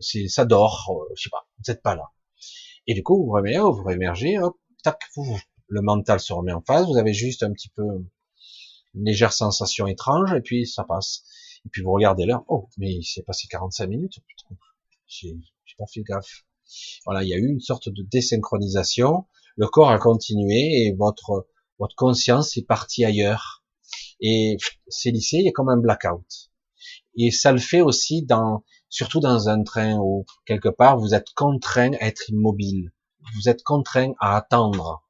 Ça dort, euh, je sais pas, vous n'êtes pas là. Et du coup, vous revenez, vous réémergez, hop, tac, le mental se remet en phase. Vous avez juste un petit peu une légère sensation étrange, et puis ça passe. Et puis vous regardez l'heure, oh, mais il s'est passé 45 minutes, putain, j'ai pas fait gaffe. Voilà, il y a eu une sorte de désynchronisation. Le corps a continué et votre votre conscience est partie ailleurs. Et c'est lissé, il y a comme un blackout. Et ça le fait aussi dans, surtout dans un train où quelque part vous êtes contraint à être immobile. Vous êtes contraint à attendre.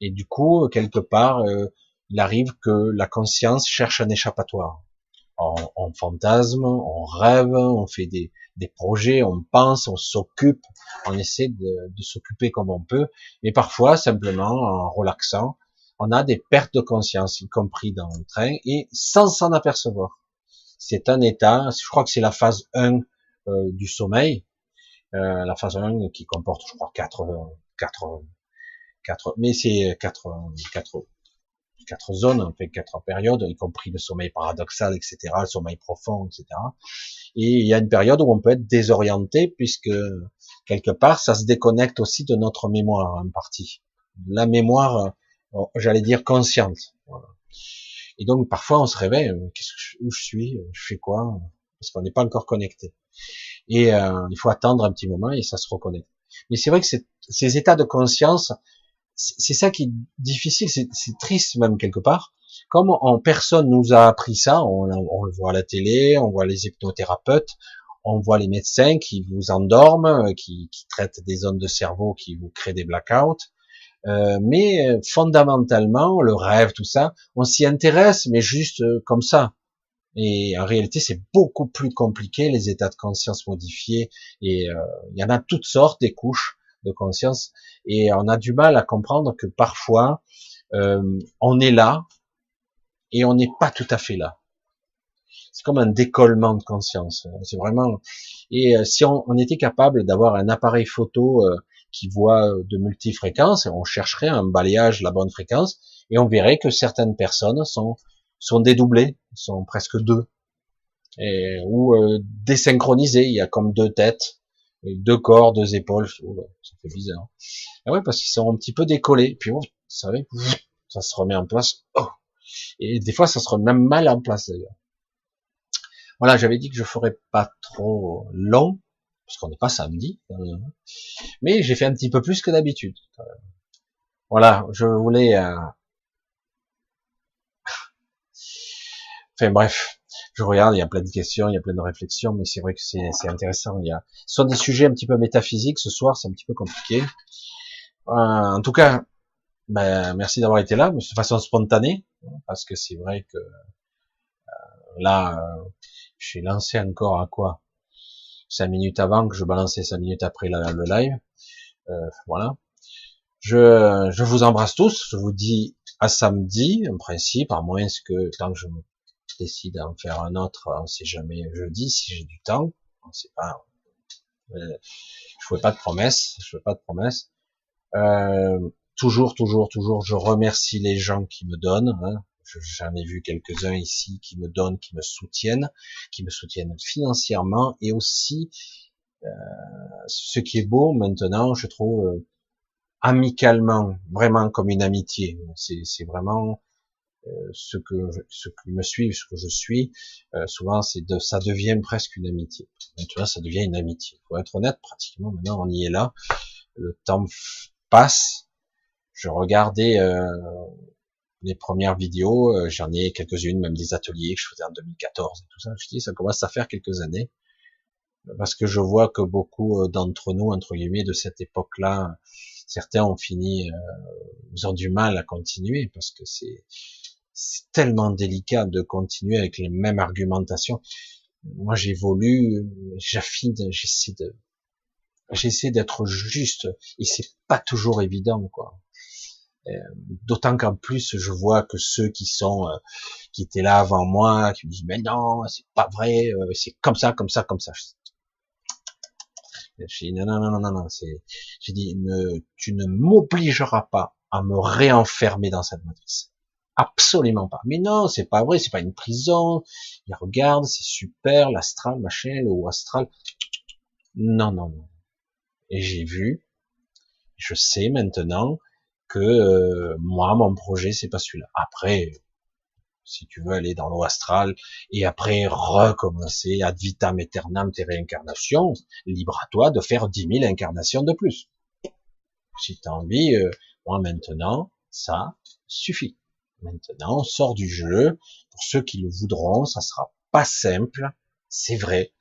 Et du coup, quelque part, euh, il arrive que la conscience cherche un échappatoire. On, fantasme, on rêve, on fait des, des projets, on pense, on s'occupe, on essaie de, de s'occuper comme on peut, mais parfois simplement en relaxant, on a des pertes de conscience, y compris dans le train, et sans s'en apercevoir. C'est un état, je crois que c'est la phase 1 euh, du sommeil, euh, la phase 1 qui comporte, je crois, 4, 4, 4 mais c'est 4, 4, quatre zones, en fait quatre périodes, y compris le sommeil paradoxal, etc., le sommeil profond, etc. Et il y a une période où on peut être désorienté puisque quelque part ça se déconnecte aussi de notre mémoire en partie, la mémoire, euh, j'allais dire consciente. Et donc parfois on se réveille, euh, que où je suis, je fais quoi, parce qu'on n'est pas encore connecté. Et euh, il faut attendre un petit moment et ça se reconnecte. Mais c'est vrai que ces états de conscience, c'est ça qui est difficile, c'est triste même quelque part. Comme en personne nous a appris ça, on, le voit à la télé, on voit les hypnothérapeutes, on voit les médecins qui vous endorment, euh, qui traitent des zones de cerveau qui vous créent des blackouts. Euh, mais euh, fondamentalement, le rêve, tout ça, on s'y intéresse, mais juste euh, comme ça. Et en réalité, c'est beaucoup plus compliqué, les états de conscience modifiés. Et il y en a toutes sortes, des couches de conscience, et on a du mal à comprendre que parfois euh, on est là et on n'est pas tout à fait là. C'est comme un décollement de conscience. C'est vraiment. Et euh, si on, on, était capable d'avoir un appareil photo euh, qui voit de multifréquences, on chercherait un balayage la bonne fréquence et on verrait que certaines personnes sont sont dédoublées, sont presque deux, et, ou euh, désynchronisées. Il y a comme deux têtes deux corps, deux épaules, ça fait bizarre. Et ouais, parce qu'ils sont un petit peu décollés. Puis, vous savez, ça se remet en place. Oh. Et des fois, ça se remet même mal en place d'ailleurs. Voilà, j'avais dit que je ferais pas trop long, parce qu'on n'est pas samedi. Euh, mais j'ai fait un petit peu plus que d'habitude. Voilà, je voulais. Euh... *laughs* Enfin bref, je regarde, il y a plein de questions, il y a plein de réflexions, mais c'est vrai que c'est intéressant. Il y a soit des sujets un petit peu métaphysiques. Ce soir, c'est un petit peu compliqué. Euh, en tout cas, ben, merci d'avoir été là, de façon spontanée, parce que c'est vrai que euh, là, je suis lancé encore à quoi? Cinq minutes avant que je balançais cinq minutes après le live. Euh, voilà. Je, je vous embrasse tous. Je vous dis à samedi, en principe, à moins que tant que je me décide d'en faire un autre, on sait jamais jeudi si j'ai du temps. On sait pas. Euh, je fais pas de promesses. Je fais pas de promesses. Euh, toujours, toujours, toujours, je remercie les gens qui me donnent. Hein. J'en ai vu quelques-uns ici qui me donnent, qui me soutiennent, qui me soutiennent financièrement et aussi euh, ce qui est beau maintenant, je trouve euh, amicalement, vraiment comme une amitié. C'est vraiment euh, ce que ce qui me suivent, ce que je suis, euh, souvent c'est de, ça devient presque une amitié. Maintenant, ça devient une amitié. Pour être honnête, pratiquement maintenant on y est là. Le temps passe. Je regardais euh, les premières vidéos, euh, j'en ai quelques-unes, même des ateliers que je faisais en 2014 et tout ça. Je dis, ça commence à faire quelques années parce que je vois que beaucoup d'entre nous, entre guillemets, de cette époque-là, certains ont fini, euh, ont du mal à continuer parce que c'est c'est tellement délicat de continuer avec les mêmes argumentations. Moi, j'évolue, j'affine, j'essaie de, j'essaie d'être juste, et c'est pas toujours évident, quoi. Euh, d'autant qu'en plus, je vois que ceux qui sont, euh, qui étaient là avant moi, qui me disent, mais non, c'est pas vrai, euh, c'est comme ça, comme ça, comme ça. J'ai dit, non, non, non, non, non, c'est, j'ai dit, ne, tu ne m'obligeras pas à me réenfermer dans cette matrice. Absolument pas. Mais non, c'est pas vrai, c'est pas une prison. Il regarde, c'est super, l'astral, machin, le haut astral. Non, non, non. Et j'ai vu, je sais maintenant que euh, moi, mon projet, c'est pas celui-là. Après, si tu veux aller dans l'eau astral et après recommencer ad vitam aeternam tes réincarnations, libre à toi de faire dix mille incarnations de plus. Si tu as envie, euh, moi maintenant, ça suffit. Maintenant, on sort du jeu. Pour ceux qui le voudront, ça sera pas simple. C'est vrai.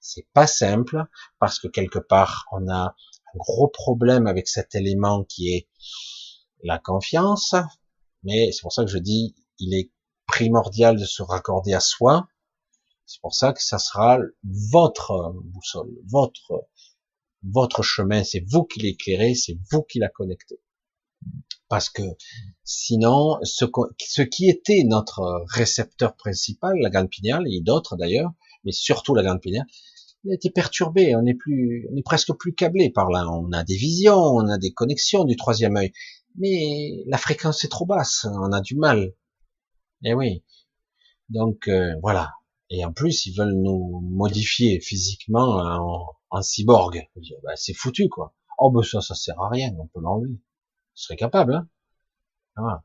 C'est pas simple parce que quelque part, on a un gros problème avec cet élément qui est la confiance. Mais c'est pour ça que je dis, il est primordial de se raccorder à soi. C'est pour ça que ça sera votre boussole, votre, votre chemin. C'est vous qui l'éclairez, c'est vous qui la connectez. Parce que sinon, ce, ce qui était notre récepteur principal, la glande pinéale, et d'autres d'ailleurs, mais surtout la glande pinéale, il a été perturbé, on est plus, on est presque plus câblé par là. On a des visions, on a des connexions du troisième œil, mais la fréquence est trop basse, on a du mal. Eh oui. Donc euh, voilà. Et en plus, ils veulent nous modifier physiquement en, cyborg. Bah, c'est foutu quoi. Oh ben ça, ça sert à rien, on peut l'enlever. Je serais capable. Hein.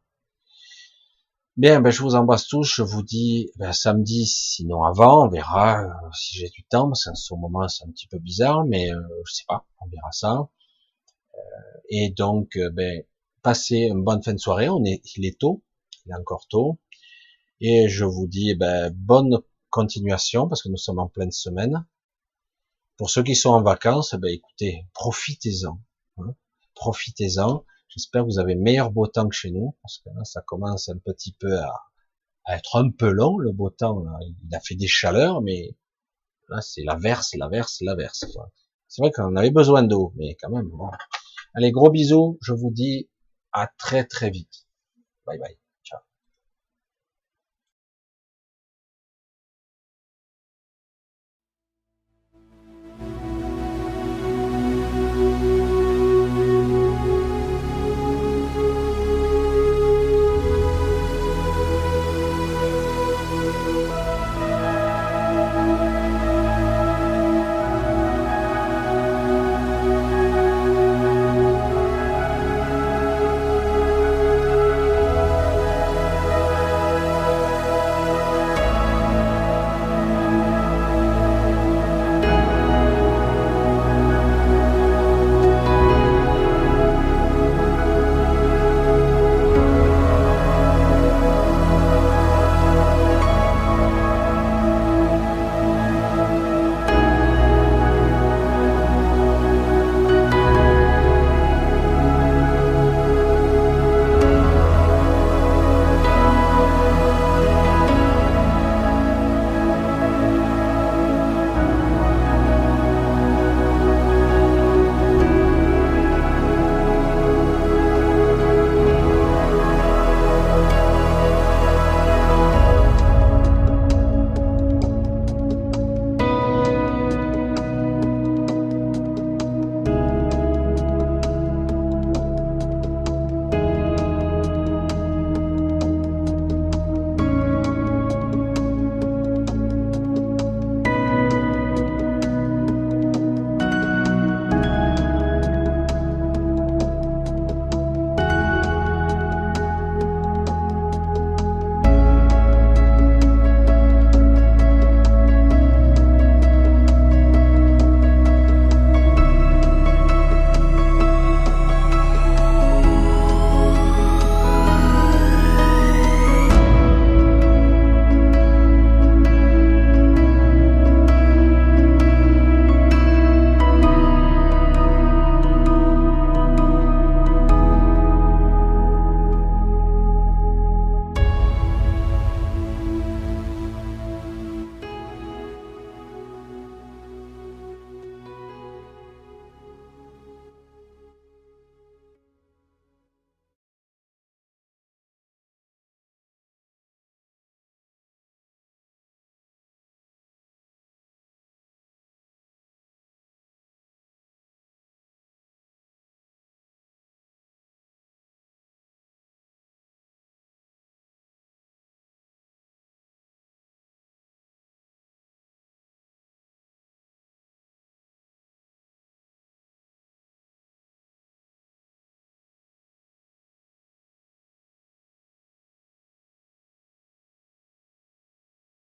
Bien, ben, je vous embrasse tous. Je vous dis ben, samedi, sinon avant, on verra euh, si j'ai du temps. Parce qu'en ce moment, c'est un petit peu bizarre, mais euh, je sais pas, on verra ça. Euh, et donc, ben, passez une bonne fin de soirée. On est, il est tôt, il est encore tôt. Et je vous dis ben, bonne continuation parce que nous sommes en pleine semaine. Pour ceux qui sont en vacances, ben écoutez, profitez-en, hein, profitez-en. J'espère que vous avez meilleur beau temps que chez nous, parce que là, ça commence un petit peu à, être un peu long, le beau temps. Il a fait des chaleurs, mais là, c'est la verse, la verse, la verse. C'est vrai qu'on avait besoin d'eau, mais quand même. Bon. Allez, gros bisous. Je vous dis à très très vite. Bye bye.